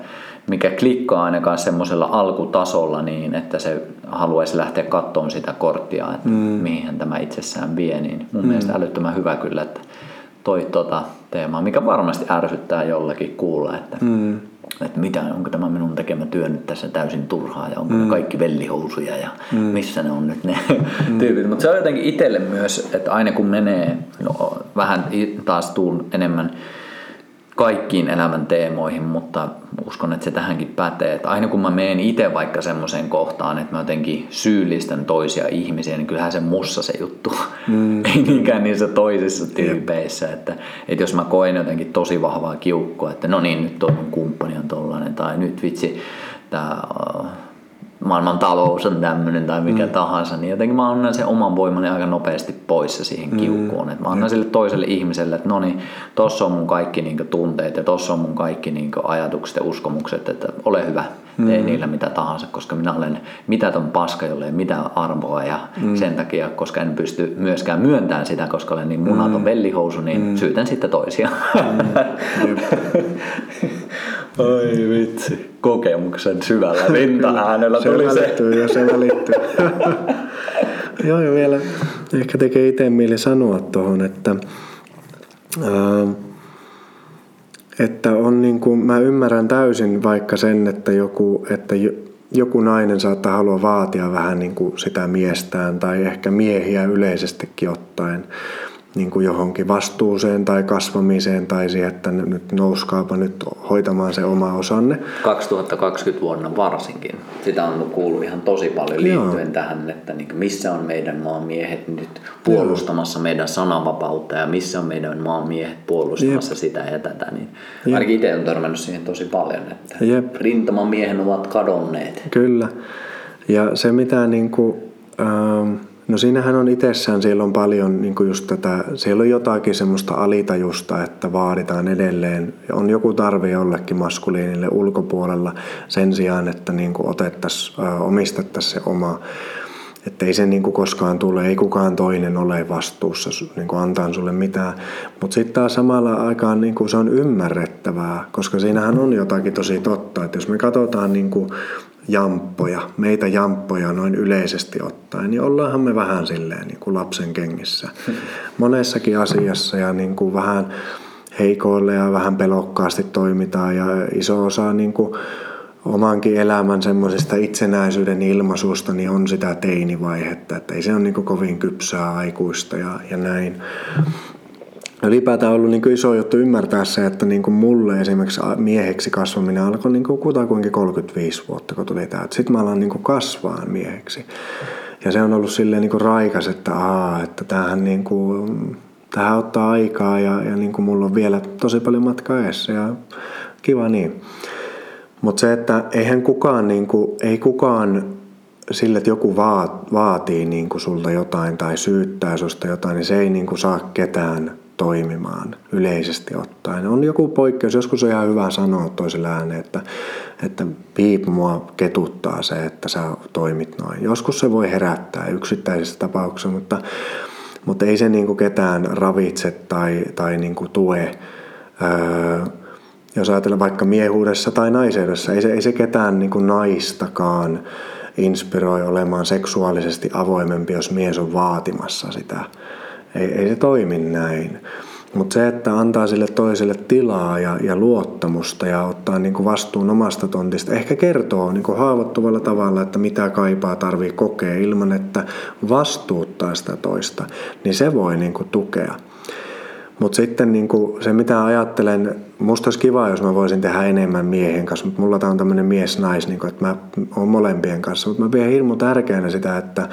mikä klikkaa ainakaan semmoisella alkutasolla niin, että se haluaisi lähteä katsomaan sitä korttia, että mm. mihin tämä itsessään vie. Niin mun mm. mielestä älyttömän hyvä kyllä, että toi tota teemaa, mikä varmasti ärsyttää jollakin kuulla, että mm että mitä, onko tämä minun tekemä työ nyt tässä täysin turhaa ja onko mm. ne kaikki vellihousuja ja mm. missä ne on nyt ne mm. tyypit. Mutta se on jotenkin itselle myös, että aina kun menee, no, vähän taas tuun enemmän kaikkiin elämän teemoihin, mutta uskon, että se tähänkin pätee. Että aina kun mä menen itse vaikka semmoiseen kohtaan, että mä jotenkin syyllistän toisia ihmisiä, niin kyllähän se mussa se juttu. Mm. Ei niinkään niissä toisissa tyypeissä. Että, että jos mä koen jotenkin tosi vahvaa kiukkua, että no niin, nyt mun kumppani on tollanen, tai nyt vitsi, tää maailman talous on tämmöinen tai mikä mm. tahansa, niin jotenkin mä annan sen oman voimani aika nopeasti pois siihen mm. kiukkuun. Mm. mä annan sille toiselle ihmiselle, että no niin, tossa on mun kaikki niin tunteet ja tossa on mun kaikki niin ajatukset ja uskomukset, että ole hyvä, tee mm. niillä mitä tahansa, koska minä olen mitätön paska, jolle ei mitään arvoa ja mm. sen takia, koska en pysty myöskään myöntämään sitä, koska olen niin munaton mm. vellihousu, niin mm. syytän sitten toisia. Mm. Ai vitsi, kokemuksen syvällä rinta-äänellä se tuli välittyy, se. Ja se välittyy. Joo, ja vielä ehkä tekee itse mieli sanoa tuohon, että, ää, että on niin kuin, mä ymmärrän täysin vaikka sen, että joku, että joku nainen saattaa halua vaatia vähän niin kuin sitä miestään tai ehkä miehiä yleisestikin ottaen niin kuin johonkin vastuuseen tai kasvamiseen tai siihen, että nyt nouskaapa nyt hoitamaan se oma osanne. 2020 vuonna varsinkin. Sitä on kuullut ihan tosi paljon liittyen Joo. tähän, että niin missä on meidän maanmiehet nyt puolustamassa Joo. meidän sananvapautta ja missä on meidän maanmiehet puolustamassa Jep. sitä ja tätä. Niin ainakin itse on törmännyt siihen tosi paljon, että Jep. rintamamiehen ovat kadonneet. Kyllä. Ja se mitä niin kuin, ähm, No siinähän on itsessään, siellä on paljon niin kuin just tätä, siellä on jotakin semmoista alitajusta, että vaaditaan edelleen, on joku tarve jollekin maskuliinille ulkopuolella sen sijaan, että niin kuin otettaisiin, omistettaisiin se oma. Että ei se niin kuin koskaan tule, ei kukaan toinen ole vastuussa niin kuin antaa sulle mitään. Mutta sitten taas samalla aikaan niin kuin se on ymmärrettävää, koska siinähän on jotakin tosi totta. Että jos me katsotaan niin kuin jamppoja, meitä jamppoja noin yleisesti ottaen, niin ollaanhan me vähän silleen niin kuin lapsen kengissä. Monessakin asiassa ja niin kuin vähän heikoille ja vähän pelokkaasti toimitaan ja iso osa niin kuin omankin elämän semmoisesta itsenäisyyden ilmaisusta niin on sitä teinivaihetta, että ei se ole niin kuin kovin kypsää aikuista ja, ja näin ylipäätään ollut niin iso juttu ymmärtää se, että niin kuin mulle esimerkiksi mieheksi kasvaminen alkoi niin kuin kutakuinkin 35 vuotta, kun tuli tämä. Sitten mä alan niin kuin kasvaa mieheksi. Ja se on ollut silleen niin kuin raikas, että, aa, että tämähän, niin kuin, tämähän ottaa aikaa ja, ja niin kuin mulla on vielä tosi paljon matkaa edessä ja kiva niin. Mutta se, että eihän kukaan, niin kuin, ei kukaan sille, että joku vaatii niin kuin sulta jotain tai syyttää susta jotain, niin se ei niin kuin saa ketään toimimaan yleisesti ottaen. On joku poikkeus, joskus on ihan hyvä sanoa toiselle ääneen, että, että piip mua ketuttaa se, että sä toimit noin. Joskus se voi herättää yksittäisessä tapauksessa, mutta, mutta ei se niin kuin ketään ravitse tai, tai niin kuin tue. Öö, jos ajatellaan vaikka miehuudessa tai naiseudessa, ei se, ei se ketään niin kuin naistakaan inspiroi olemaan seksuaalisesti avoimempi, jos mies on vaatimassa sitä ei, ei se toimi näin. Mutta se, että antaa sille toiselle tilaa ja, ja luottamusta ja ottaa niin kuin vastuun omasta tontista, ehkä kertoo niin kuin haavoittuvalla tavalla, että mitä kaipaa tarvii kokea ilman, että vastuuttaa sitä toista, niin se voi niin kuin tukea. Mutta sitten niin kuin se, mitä ajattelen, musta olisi kiva, jos mä voisin tehdä enemmän miehen kanssa, mutta mulla tämä on tämmöinen mies-nais, niin kuin, että mä oon molempien kanssa, mutta mä pidän hirmu tärkeänä sitä, että,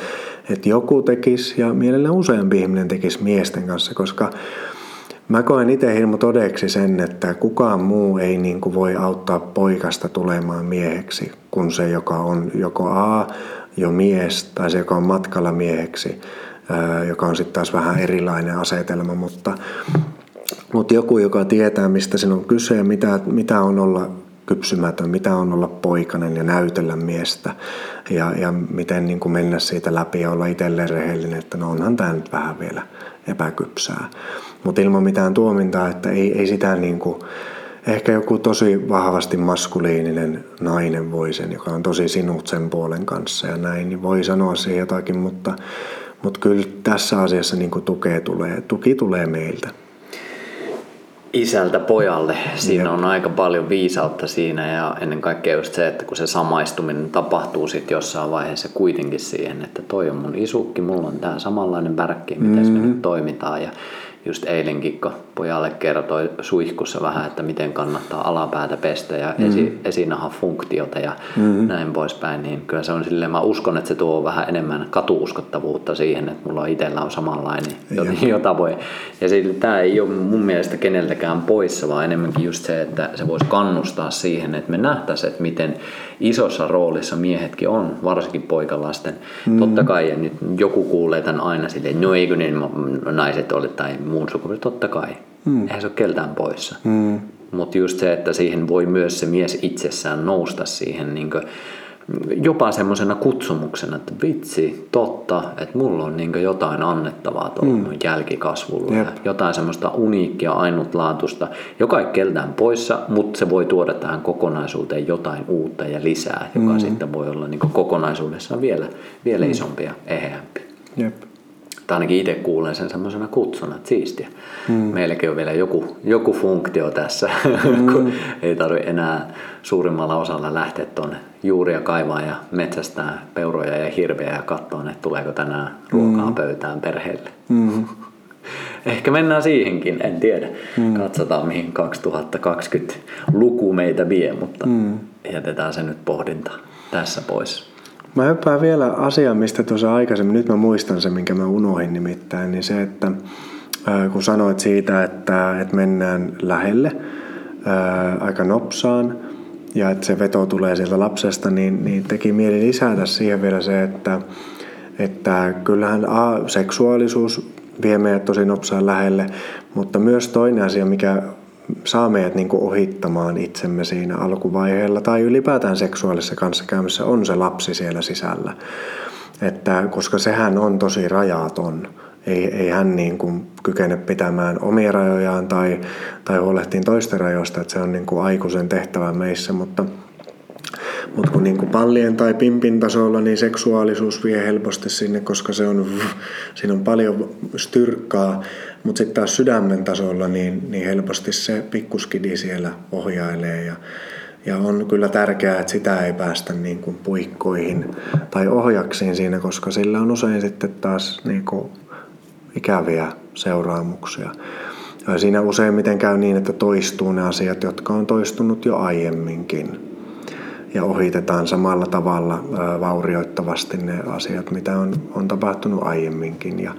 että joku tekisi ja mielellään useampi ihminen tekisi miesten kanssa, koska mä koen itse hirmu todeksi sen, että kukaan muu ei niin kuin voi auttaa poikasta tulemaan mieheksi kuin se, joka on joko A, jo mies, tai se, joka on matkalla mieheksi, joka on sitten taas vähän erilainen asetelma, mutta, mutta joku, joka tietää, mistä sinun on kyse ja mitä, mitä on olla kypsymätön, mitä on olla poikainen ja näytellä miestä ja, ja miten niin kuin mennä siitä läpi ja olla itselleen rehellinen, että no onhan tämä nyt vähän vielä epäkypsää. Mutta ilman mitään tuomintaa, että ei, ei sitä niin kuin, ehkä joku tosi vahvasti maskuliininen nainen voi sen, joka on tosi sinut sen puolen kanssa ja näin, niin voi sanoa siihen jotakin, mutta, mutta kyllä tässä asiassa niin tukea tulee, tuki tulee meiltä isältä pojalle. Siinä on aika paljon viisautta siinä ja ennen kaikkea just se, että kun se samaistuminen tapahtuu sitten jossain vaiheessa kuitenkin siihen, että toi on mun isukki, mulla on tämä samanlainen värkki, miten mm-hmm. me nyt toimitaan ja just eilenkin, kun pojalle kertoi suihkussa vähän, että miten kannattaa alapäätä pestä ja mm-hmm. esi, esinahan funktiota ja mm-hmm. näin poispäin, niin kyllä se on silleen, mä uskon, että se tuo vähän enemmän katuuskottavuutta siihen, että mulla itsellä on samanlainen, jota, jota voi. Ja sitten tämä ei ole mun mielestä keneltäkään poissa, vaan enemmänkin just se, että se voisi kannustaa siihen, että me nähtäisiin, että miten isossa roolissa miehetkin on, varsinkin poikalasten. Mm. Totta kai, ja nyt joku kuulee tämän aina silleen, no eikö ne naiset ole tai muun sukupuoli, totta kai. Mm. Eihän se ole keltään poissa. Mm. Mutta just se, että siihen voi myös se mies itsessään nousta siihen niin kuin, jopa semmoisena kutsumuksena, että vitsi, totta, että mulla on niin jotain annettavaa tuolla mm. jälkikasvulla. Yep. Jotain semmoista uniikkia, ainutlaatuista, joka ei keltään poissa, mutta se voi tuoda tähän kokonaisuuteen jotain uutta ja lisää, joka mm. sitten voi olla niin kokonaisuudessaan vielä, vielä mm. isompi ja eheämpi. Yep tai ainakin itse kuulen sen semmoisena kutsuna, että siistiä. Mm. Meilläkin on vielä joku, joku funktio tässä, mm. kun ei tarvitse enää suurimmalla osalla lähteä tuonne juuria kaivaa ja metsästää peuroja ja hirveä ja katsoa, että tuleeko tänään ruokaa mm. pöytään perheelle. Mm. Ehkä mennään siihenkin, en tiedä. Mm. Katsotaan mihin 2020 luku meitä vie, mutta mm. jätetään se nyt pohdinta tässä pois. Mä hyppään vielä asiaan, mistä tuossa aikaisemmin, nyt mä muistan sen, minkä mä unohin nimittäin, niin se, että kun sanoit siitä, että, että mennään lähelle ää, aika nopsaan ja että se veto tulee sieltä lapsesta, niin, niin teki mieli lisätä siihen vielä se, että, että kyllähän A, seksuaalisuus vie meidät tosi nopsaan lähelle, mutta myös toinen asia, mikä saa meidät niin ohittamaan itsemme siinä alkuvaiheella tai ylipäätään seksuaalisessa kanssakäymisessä on se lapsi siellä sisällä. Että, koska sehän on tosi rajaton. Ei, ei hän niin kuin kykene pitämään omia rajojaan tai, tai huolehtiin toisten rajoista, että se on niin kuin aikuisen tehtävä meissä, mutta – mutta kun niin kuin pallien tai pimpin tasolla, niin seksuaalisuus vie helposti sinne, koska se on, siinä on paljon styrkkaa. Mutta sitten taas sydämen tasolla, niin, niin helposti se pikkuskidi siellä ohjailee. Ja, ja on kyllä tärkeää, että sitä ei päästä niin kuin puikkoihin tai ohjaksiin siinä, koska sillä on usein sitten taas niin kuin ikäviä seuraamuksia. Siinä useimmiten käy niin, että toistuu ne asiat, jotka on toistunut jo aiemminkin ja ohitetaan samalla tavalla vaurioittavasti ne asiat, mitä on, on tapahtunut aiemminkin. Ja,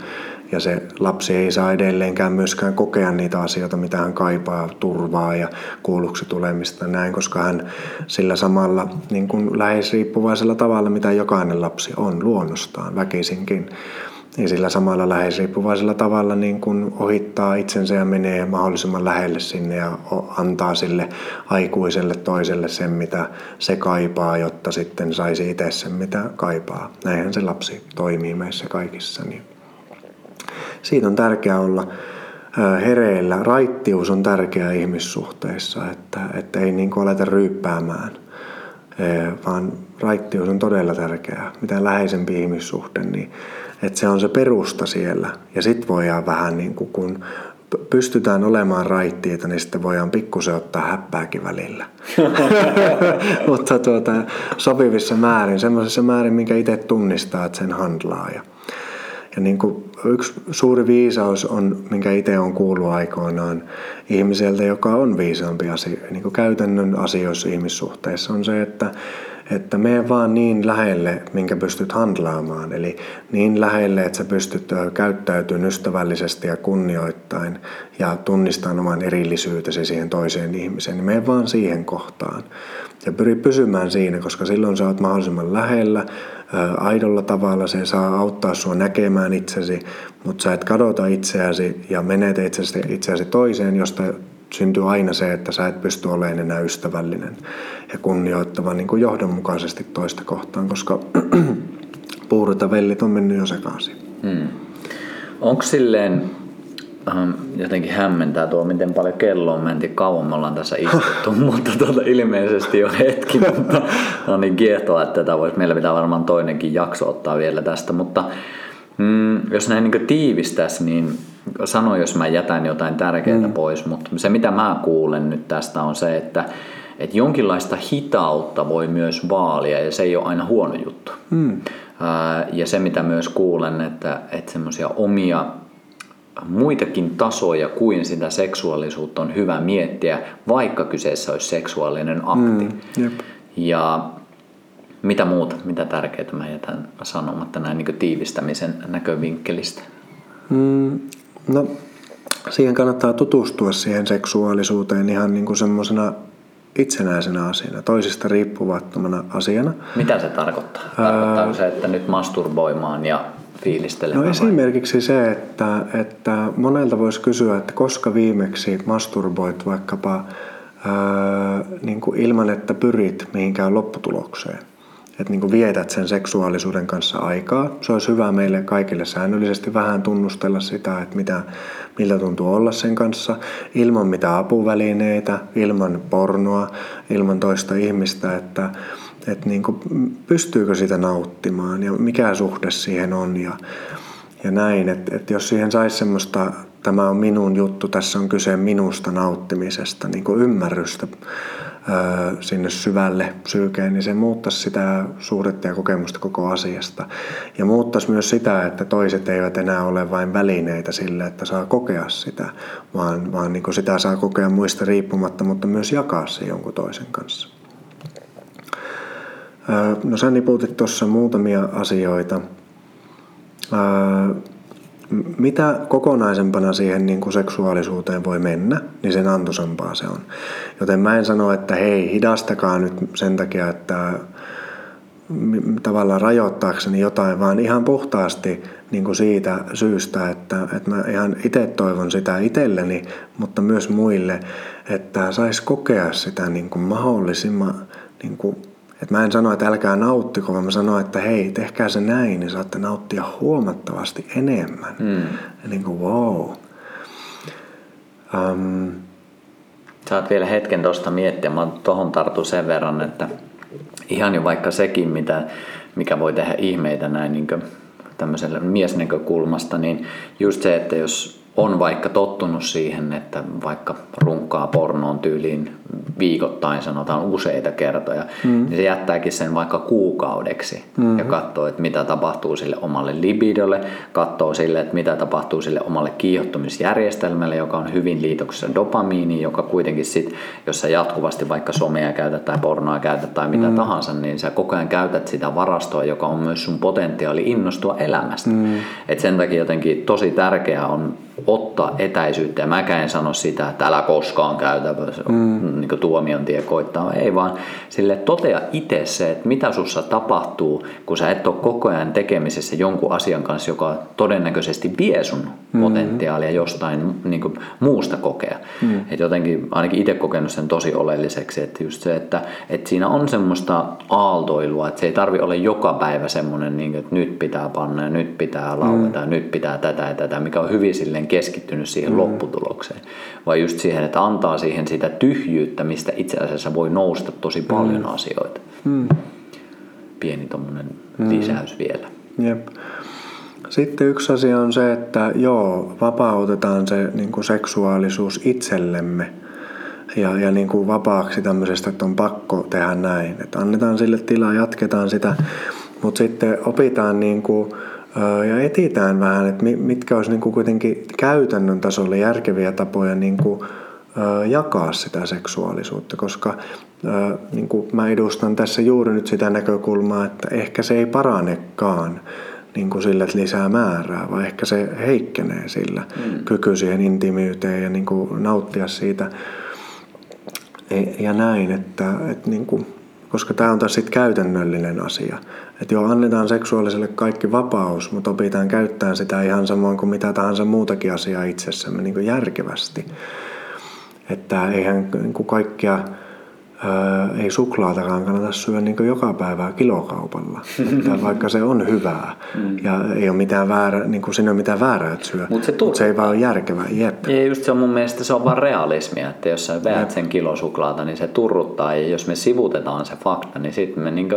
ja se lapsi ei saa edelleenkään myöskään kokea niitä asioita, mitä hän kaipaa, turvaa ja kuulluksi tulemista näin, koska hän sillä samalla niin kuin läheisriippuvaisella tavalla, mitä jokainen lapsi on luonnostaan väkisinkin, niin sillä samalla läheisriippuvaisella tavalla niin kun ohittaa itsensä ja menee mahdollisimman lähelle sinne ja antaa sille aikuiselle toiselle sen, mitä se kaipaa, jotta sitten saisi itse sen, mitä kaipaa. Näinhän se lapsi toimii meissä kaikissa. Niin siitä on tärkeää olla hereillä. Raittius on tärkeää ihmissuhteissa, että, että ei niin aleta ryyppäämään, vaan raittius on todella tärkeää. Mitä läheisempi ihmissuhde, niin että se on se perusta siellä. Ja sitten voidaan vähän niin kuin, kun pystytään olemaan raittiita, niin sitten voidaan pikkusen ottaa häppääkin välillä. Mutta tuota, sopivissa määrin, semmoisessa määrin, minkä itse tunnistaa, että sen handlaa. Ja, ja niin kuin yksi suuri viisaus on, minkä itse on kuullut aikoinaan ihmiseltä, joka on viisaampi asia, niin kuin käytännön asioissa ihmissuhteissa, on se, että että mene vaan niin lähelle, minkä pystyt handlaamaan. Eli niin lähelle, että sä pystyt käyttäytymään ystävällisesti ja kunnioittain ja tunnistamaan oman erillisyytesi siihen toiseen ihmiseen. Niin mene vaan siihen kohtaan. Ja pyri pysymään siinä, koska silloin sä oot mahdollisimman lähellä, aidolla tavalla se saa auttaa sua näkemään itsesi, mutta sä et kadota itseäsi ja menetä itseäsi, itseäsi toiseen, josta syntyy aina se, että sä et pysty olemaan enää ystävällinen ja kunnioittava niin kuin johdonmukaisesti toista kohtaan, koska puurut ja vellit on mennyt jo sekaisin. Hmm. Onko silleen, ähm, jotenkin hämmentää tuo, miten paljon kello on. Mä en tiedä kauan me ollaan tässä istuttu, mutta tuota, ilmeisesti jo hetki. Mutta no niin kiehtoa, että tätä voisi, meillä pitää varmaan toinenkin jakso ottaa vielä tästä. Mutta mm, jos näin niin tiivistäisi, niin sano, jos mä jätän jotain tärkeää mm. pois, mutta se mitä mä kuulen nyt tästä on se, että että jonkinlaista hitautta voi myös vaalia ja se ei ole aina huono juttu. Mm. Ja se mitä myös kuulen, että, että semmoisia omia muitakin tasoja kuin sitä seksuaalisuutta on hyvä miettiä, vaikka kyseessä olisi seksuaalinen akti. Mm, ja mitä muuta, mitä tärkeää mä jätän sanomatta näin niin tiivistämisen näkövinkkelistä? Mm, no, siihen kannattaa tutustua siihen seksuaalisuuteen ihan niin kuin semmoisena itsenäisenä asiana, toisista riippuvattomana asiana. Mitä se tarkoittaa? Tarkoittaako se, että nyt masturboimaan ja fiilistelemään? No esimerkiksi vai? se, että, että monelta voisi kysyä, että koska viimeksi masturboit vaikkapa ää, niin kuin ilman, että pyrit mihinkään lopputulokseen että niin vietät sen seksuaalisuuden kanssa aikaa. Se olisi hyvä meille kaikille säännöllisesti vähän tunnustella sitä, että mitä, miltä tuntuu olla sen kanssa, ilman mitä apuvälineitä, ilman pornoa, ilman toista ihmistä, että, että niin kuin, pystyykö sitä nauttimaan ja mikä suhde siihen on ja, ja näin. Että, että jos siihen saisi semmoista, tämä on minun juttu, tässä on kyse minusta nauttimisesta, niin kuin ymmärrystä sinne syvälle psyykeen, niin se muuttaisi sitä suhdetta ja kokemusta koko asiasta. Ja muuttaisi myös sitä, että toiset eivät enää ole vain välineitä sille, että saa kokea sitä, vaan, vaan niin kuin sitä saa kokea muista riippumatta, mutta myös jakaa se jonkun toisen kanssa. No sä niputit tuossa muutamia asioita. Mitä kokonaisempana siihen niin kuin seksuaalisuuteen voi mennä, niin sen antoisampaa se on. Joten mä en sano, että hei, hidastakaa nyt sen takia, että tavallaan rajoittaakseni jotain, vaan ihan puhtaasti niin kuin siitä syystä, että, että mä ihan itse toivon sitä itselleni, mutta myös muille, että saisi kokea sitä niin kuin mahdollisimman niin kuin et mä en sano, että älkää nauttiko, vaan mä sanon, että hei, tehkää se näin, niin saatte nauttia huomattavasti enemmän. Mm. Ja niin kuin wow. Um, Saat vielä hetken tuosta miettiä. Mä tuohon tartu sen verran, että ihan jo vaikka sekin, mitä, mikä voi tehdä ihmeitä näin niin tämmöisellä miesnäkökulmasta, niin just se, että jos on vaikka tottunut siihen, että vaikka runkkaa pornoon tyyliin viikoittain, sanotaan useita kertoja, mm. niin se jättääkin sen vaikka kuukaudeksi mm-hmm. ja katsoo, että mitä tapahtuu sille omalle libidolle, katsoo sille, että mitä tapahtuu sille omalle kiihottumisjärjestelmälle, joka on hyvin liitoksessa dopamiiniin, joka kuitenkin sit, jos sä jatkuvasti vaikka somea käytät tai pornoa käytät tai mitä mm. tahansa, niin sä koko ajan käytät sitä varastoa, joka on myös sun potentiaali innostua elämästä. Mm. Et sen takia jotenkin tosi tärkeää on ottaa etäisyyttä. Ja mäkään en sano sitä, että älä koskaan käytä, mm. niin tuomion tie koittaa. Ei vaan sille totea itse se, että mitä sussa tapahtuu, kun sä et ole koko ajan tekemisessä jonkun asian kanssa, joka todennäköisesti vie sun mm. potentiaalia jostain niin kuin, muusta kokea. Mm. Et jotenkin ainakin itse kokenut sen tosi oleelliseksi, että just se, että, että siinä on semmoista aaltoilua, että se ei tarvi olla joka päivä semmoinen, niin kuin, että nyt pitää panna ja nyt pitää laueta mm. ja nyt pitää tätä ja tätä, mikä on hyvin silleen keskittynyt siihen mm. lopputulokseen, vaan just siihen, että antaa siihen sitä tyhjyyttä, mistä itse asiassa voi nousta tosi paljon mm. asioita. Mm. Pieni tuommoinen mm. lisäys vielä. Jep. Sitten yksi asia on se, että joo, vapautetaan se niin kuin seksuaalisuus itsellemme ja, ja niin kuin vapaaksi tämmöisestä, että on pakko tehdä näin. Että annetaan sille tilaa, jatketaan sitä, mutta sitten opitaan niin kuin, ja etitään vähän, että mitkä olisi niin kuin kuitenkin käytännön tasolla järkeviä tapoja niin kuin jakaa sitä seksuaalisuutta, koska niin kuin mä edustan tässä juuri nyt sitä näkökulmaa, että ehkä se ei paranekaan niin kuin sillä, että lisää määrää, vaan ehkä se heikkenee sillä mm. kyky siihen intimiyteen ja niin kuin nauttia siitä e, ja näin, että, että niin kuin, koska tämä on taas sitten käytännöllinen asia. Että joo, annetaan seksuaaliselle kaikki vapaus, mutta opitaan käyttämään sitä ihan samoin kuin mitä tahansa muutakin asiaa itsessämme niin kuin järkevästi. Että eihän niin kuin kaikkia ää, ei suklaatakaan kannata syödä niin joka päivä kilokaupalla, että vaikka se on hyvää mm. ja ei ole mitään väärää, niin kuin siinä ei ole mitään väärää, että syö, mutta se, Mut se ei vaan ole järkevää. Jep. Ja just se on mun mielestä se on vaan realismia, että jos sä veät sen kilo suklaata, niin se turruttaa ja jos me sivutetaan se fakta, niin sitten me niin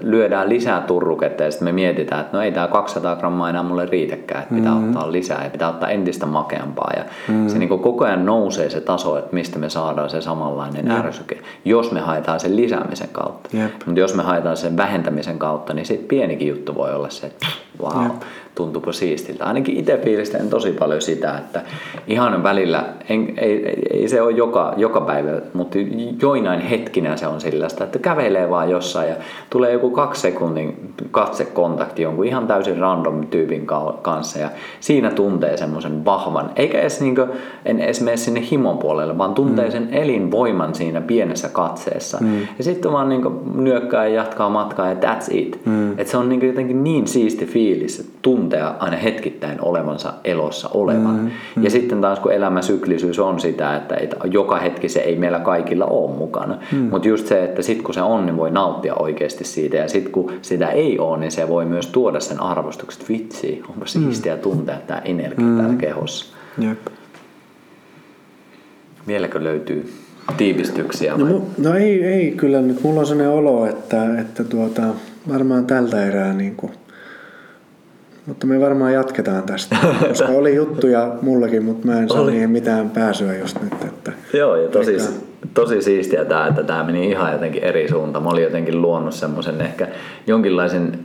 lyödään lisää turruketta ja sitten me mietitään, että no ei tämä 200 grammaa enää mulle riitäkään, että pitää mm. ottaa lisää ja pitää ottaa entistä makeampaa. Ja mm. se niin koko ajan nousee se taso, että mistä me saadaan se samanlainen yep. ärsyke, jos me haetaan sen lisäämisen kautta. Mutta jos me haetaan sen vähentämisen kautta, niin sitten pienikin juttu voi olla se, että wow, tuntuuko siistiltä. Ainakin itse fiilistelen tosi paljon sitä, että ihan välillä, en, ei, ei, se ole joka, joka päivä, mutta joinain hetkinä se on sellaista, että kävelee vaan jossain ja tulee joku kaksi sekunnin katsekontakti jonkun ihan täysin random tyypin kanssa ja siinä tuntee semmoisen vahvan, eikä edes, niin kuin, en edes mene sinne himon puolelle, vaan tuntee mm. sen elinvoiman siinä pienessä katseessa. Mm. Ja sitten vaan niin kuin, nyökkää ja jatkaa matkaa ja that's it. Mm. Et se on niin kuin, jotenkin niin siisti fiilis, että tuntea aina hetkittäin olevansa elossa olevan. Mm, mm. Ja sitten taas kun elämäsyklisyys on sitä, että et joka hetki se ei meillä kaikilla ole mukana. Mm. Mutta just se, että sitten kun se on, niin voi nauttia oikeasti siitä. Ja sitten kun sitä ei ole, niin se voi myös tuoda sen arvostukset. Vitsi, onpa siistiä mm. tuntea tämä energia mm. täällä kehossa. Jep. Vieläkö löytyy tiivistyksiä? No, no ei, ei kyllä nyt. Mulla on sellainen olo, että, että tuota, varmaan tältä erää niin kuin mutta me varmaan jatketaan tästä, koska oli juttuja mullakin, mutta mä en saa oli. niihin mitään pääsyä just nyt. Että Joo, ja tosi, tosi siistiä tämä, että tämä meni ihan jotenkin eri suuntaan. Mä olin jotenkin luonut semmoisen ehkä jonkinlaisen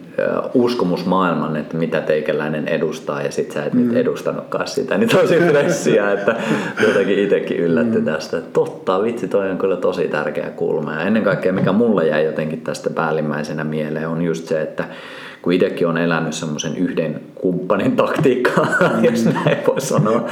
uskomusmaailman, että mitä teikäläinen edustaa ja sit sä et mm. nyt edustanutkaan sitä, niin tosi fressiä, että jotenkin itsekin yllätty mm. tästä. Totta, vitsi, toi on kyllä tosi tärkeä kulma. Ja ennen kaikkea, mikä mulle jäi jotenkin tästä päällimmäisenä mieleen, on just se, että kun itsekin on elänyt semmoisen yhden kumppanin taktiikkaa, mm. jos näin voi sanoa.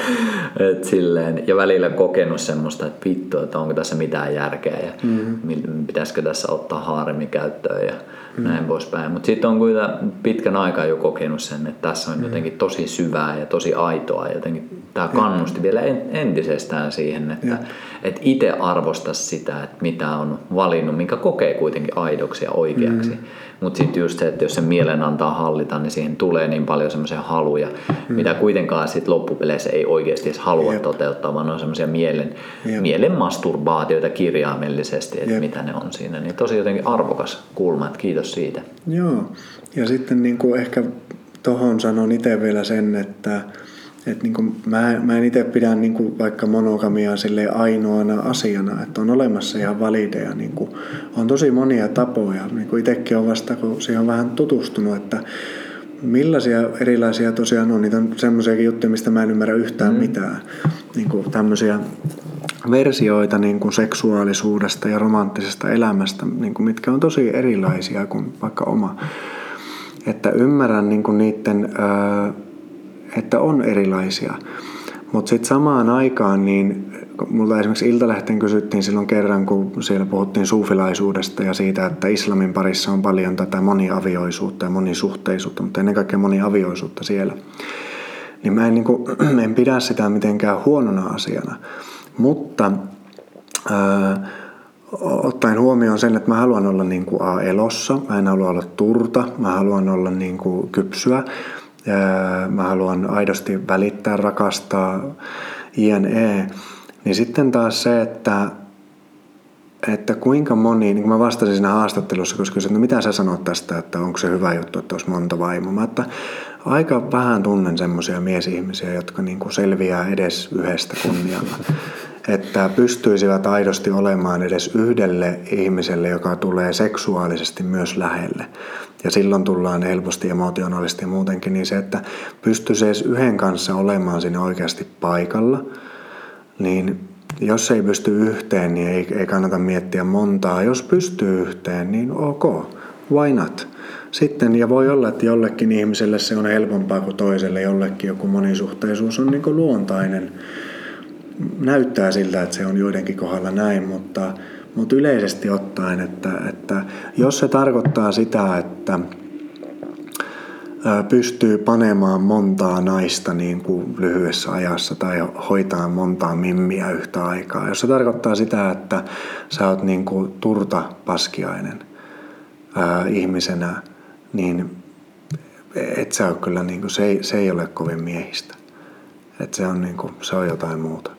Et silleen, ja välillä kokenut semmoista, että vittu, että onko tässä mitään järkeä ja mm. pitäisikö tässä ottaa haaremi käyttöön ja mm. näin poispäin. Mutta sitten on kyllä pitkän aikaa jo kokenut sen, että tässä on mm. jotenkin tosi syvää ja tosi aitoa. Jotenkin tämä kannusti vielä entisestään siihen, että et itse arvostaisi sitä, että mitä on valinnut, minkä kokee kuitenkin aidoksi ja oikeaksi. Mm. Mutta sitten just se, että jos se mielen antaa hallita, niin siihen tulee niin paljon semmoisia haluja, mm. mitä kuitenkaan sit loppupeleissä ei oikeasti edes halua Jep. toteuttaa, vaan on semmoisia mielen, mielen masturbaatioita kirjaimellisesti, että Jep. mitä ne on siinä. Niin tosi jotenkin arvokas kulma, että kiitos siitä. Joo, ja sitten niin kuin ehkä tuohon sanon itse vielä sen, että et niin kuin mä, mä en itse pidä niin kuin vaikka monogamiaa sille ainoana asiana, että on olemassa ihan valideja. Niin kuin on tosi monia tapoja. Niin kuin itsekin on vasta, kun siihen on vähän tutustunut, että millaisia erilaisia tosiaan on. Niitä on semmoisiakin juttuja, mistä mä en ymmärrä yhtään mm. mitään. Niin kuin tämmöisiä versioita niin kuin seksuaalisuudesta ja romanttisesta elämästä, niin kuin mitkä on tosi erilaisia kuin vaikka oma. Että ymmärrän niin kuin niiden... Öö, että on erilaisia. Mutta sitten samaan aikaan, niin mulla esimerkiksi Iltalehteen kysyttiin silloin kerran, kun siellä puhuttiin suufilaisuudesta ja siitä, että islamin parissa on paljon tätä moniavioisuutta ja monisuhteisuutta, mutta ennen kaikkea moniavioisuutta siellä. Niin mä en, niin kuin, en pidä sitä mitenkään huonona asiana. Mutta ää, ottaen huomioon sen, että mä haluan olla niin kuin A elossa, mä en halua olla turta, mä haluan olla niin kuin kypsyä, mä haluan aidosti välittää, rakastaa, jne. Niin sitten taas se, että, että kuinka moni, niin kuin mä vastasin siinä haastattelussa, koska kysyin, että no mitä sä sanot tästä, että onko se hyvä juttu, että olisi monta vaimoa. Mä, että aika vähän tunnen semmoisia miesihmisiä, jotka niin kuin selviää edes yhdestä kunnialla että pystyisivät aidosti olemaan edes yhdelle ihmiselle, joka tulee seksuaalisesti myös lähelle. Ja silloin tullaan helposti emotionaalisesti ja muutenkin, niin se, että pystyisi edes yhden kanssa olemaan siinä oikeasti paikalla, niin jos ei pysty yhteen, niin ei, ei kannata miettiä montaa. Jos pystyy yhteen, niin ok, why not? Sitten, ja voi olla, että jollekin ihmiselle se on helpompaa kuin toiselle, jollekin joku monisuhteisuus on niin luontainen näyttää siltä, että se on joidenkin kohdalla näin, mutta, mutta yleisesti ottaen, että, että jos se tarkoittaa sitä, että pystyy panemaan montaa naista niin kuin lyhyessä ajassa tai hoitaa montaa mimmiä yhtä aikaa. Jos se tarkoittaa sitä, että sä oot niin kuin turta paskiainen ää, ihmisenä, niin et sä kyllä, niin kuin, se, ei, se ei ole kovin miehistä. Et se, on, niin kuin, se on jotain muuta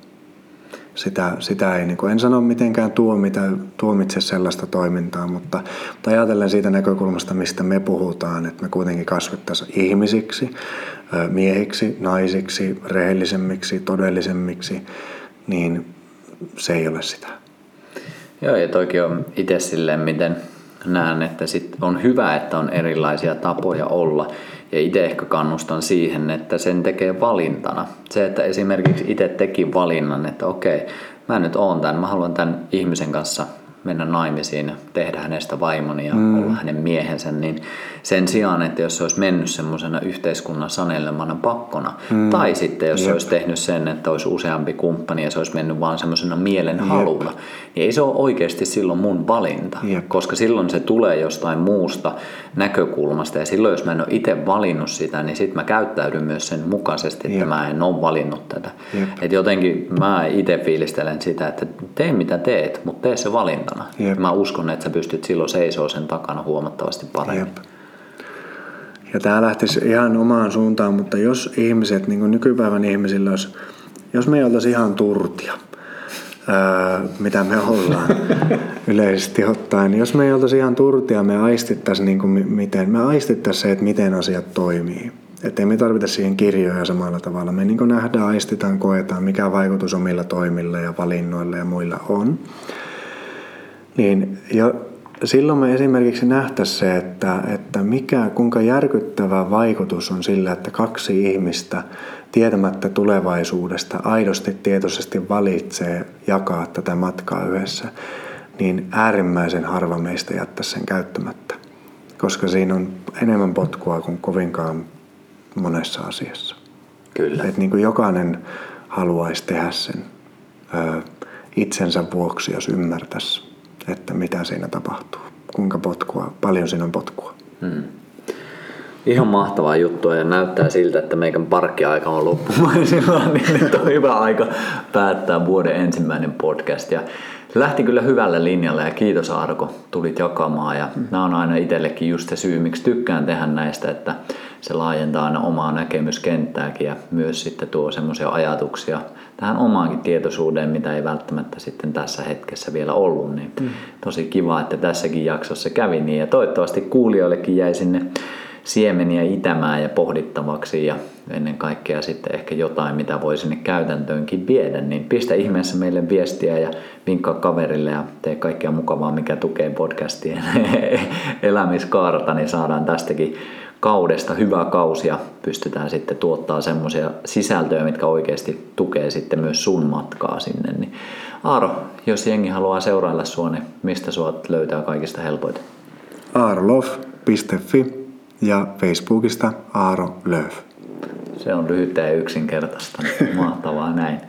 sitä, sitä ei, niin kuin, en sano mitenkään tuomita, tuomitse sellaista toimintaa, mutta, mutta ajatellen siitä näkökulmasta, mistä me puhutaan, että me kuitenkin kasvettaisiin ihmisiksi, miehiksi, naisiksi, rehellisemmiksi, todellisemmiksi, niin se ei ole sitä. Joo, ja toki on itse silleen, miten näen, että sit on hyvä, että on erilaisia tapoja olla. Ja itse ehkä kannustan siihen, että sen tekee valintana. Se, että esimerkiksi itse teki valinnan, että okei, mä nyt oon tämän, mä haluan tämän ihmisen kanssa mennä naimisiin, tehdä hänestä vaimoni ja mm. olla hänen miehensä, niin sen sijaan, että jos se olisi mennyt semmoisena yhteiskunnan sanelemana pakkona, mm. tai sitten jos Jep. se olisi tehnyt sen, että olisi useampi kumppani ja se olisi mennyt vaan semmoisena mielen halulla, niin ei se ole oikeasti silloin mun valinta, Jep. koska silloin se tulee jostain muusta näkökulmasta ja silloin jos mä en ole itse valinnut sitä, niin sitten mä käyttäydyn myös sen mukaisesti, että Jep. mä en ole valinnut tätä. Että jotenkin mä itse fiilistelen sitä, että tee mitä teet, mutta tee se valintana. Jep. Mä uskon, että sä pystyt silloin seisoo sen takana huomattavasti paremmin. Jep. Ja tämä lähtisi ihan omaan suuntaan, mutta jos ihmiset, niin kuin nykypäivän ihmisillä olisi, jos me ei oltaisi ihan turtia, ää, mitä me ollaan yleisesti ottaen, jos me ei oltaisi ihan turtia, me aistittaisiin, niin kuin miten, me aistittaisiin se, että miten asiat toimii. Että me tarvita siihen kirjoja samalla tavalla. Me niin nähdään, aistitaan, koetaan, mikä vaikutus omilla toimilla ja valinnoilla ja muilla on. Niin jo, silloin me esimerkiksi nähtäisiin se, että, että mikä, kuinka järkyttävä vaikutus on sillä, että kaksi ihmistä tietämättä tulevaisuudesta aidosti tietoisesti valitsee jakaa tätä matkaa yhdessä, niin äärimmäisen harva meistä jättäisi sen käyttämättä. Koska siinä on enemmän potkua kuin kovinkaan monessa asiassa. Kyllä. Et niin kuin jokainen haluaisi tehdä sen ö, itsensä vuoksi, jos ymmärtäisi, että mitä siinä tapahtuu. Kuinka potkua, paljon siinä on potkua. Hmm. Ihan mahtavaa juttua ja näyttää siltä, että meikän parkkiaika on loppumaisillaan, niin nyt on hyvä aika päättää vuoden ensimmäinen podcast. Ja lähti kyllä hyvällä linjalla ja kiitos Arko, tulit jakamaan ja mm. nämä on aina itsellekin just se syy, miksi tykkään tehdä näistä, että se laajentaa aina omaa näkemyskenttääkin ja myös sitten tuo semmoisia ajatuksia tähän omaankin tietoisuuteen, mitä ei välttämättä sitten tässä hetkessä vielä ollut. Niin mm. Tosi kiva, että tässäkin jaksossa kävi niin ja toivottavasti kuulijoillekin jäi sinne siemeniä itämään ja pohdittavaksi ja ennen kaikkea sitten ehkä jotain, mitä voi sinne käytäntöönkin viedä, niin pistä ihmeessä meille viestiä ja vinkkaa kaverille ja tee kaikkea mukavaa, mikä tukee podcastien elämiskaarta, niin saadaan tästäkin kaudesta hyvä kausi ja pystytään sitten tuottaa semmoisia sisältöjä, mitkä oikeasti tukee sitten myös sun matkaa sinne. Niin Aaro, jos jengi haluaa seurailla sua, niin mistä sua löytää kaikista helpoiten? aarolof.fi ja Facebookista Aaro Löf. Se on lyhyttä ja yksinkertaista. Mahtavaa näin.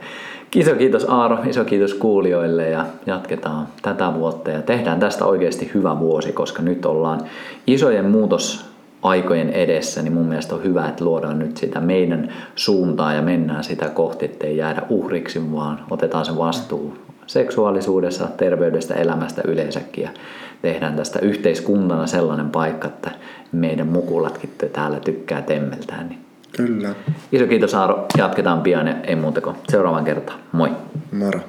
Iso kiitos Aaro, iso kiitos kuulijoille ja jatketaan tätä vuotta ja tehdään tästä oikeasti hyvä vuosi, koska nyt ollaan isojen muutosaikojen edessä, niin mun mielestä on hyvä, että luodaan nyt sitä meidän suuntaa ja mennään sitä kohti, ettei jäädä uhriksi, vaan otetaan se vastuu seksuaalisuudessa, terveydestä, elämästä yleensäkin ja tehdään tästä yhteiskuntana sellainen paikka, että meidän mukulatkin täällä tykkää temmeltää. Niin Kyllä. Iso kiitos Aaro, jatketaan pian ja ei muuta kuin seuraavan kertaan. Moi! Moro!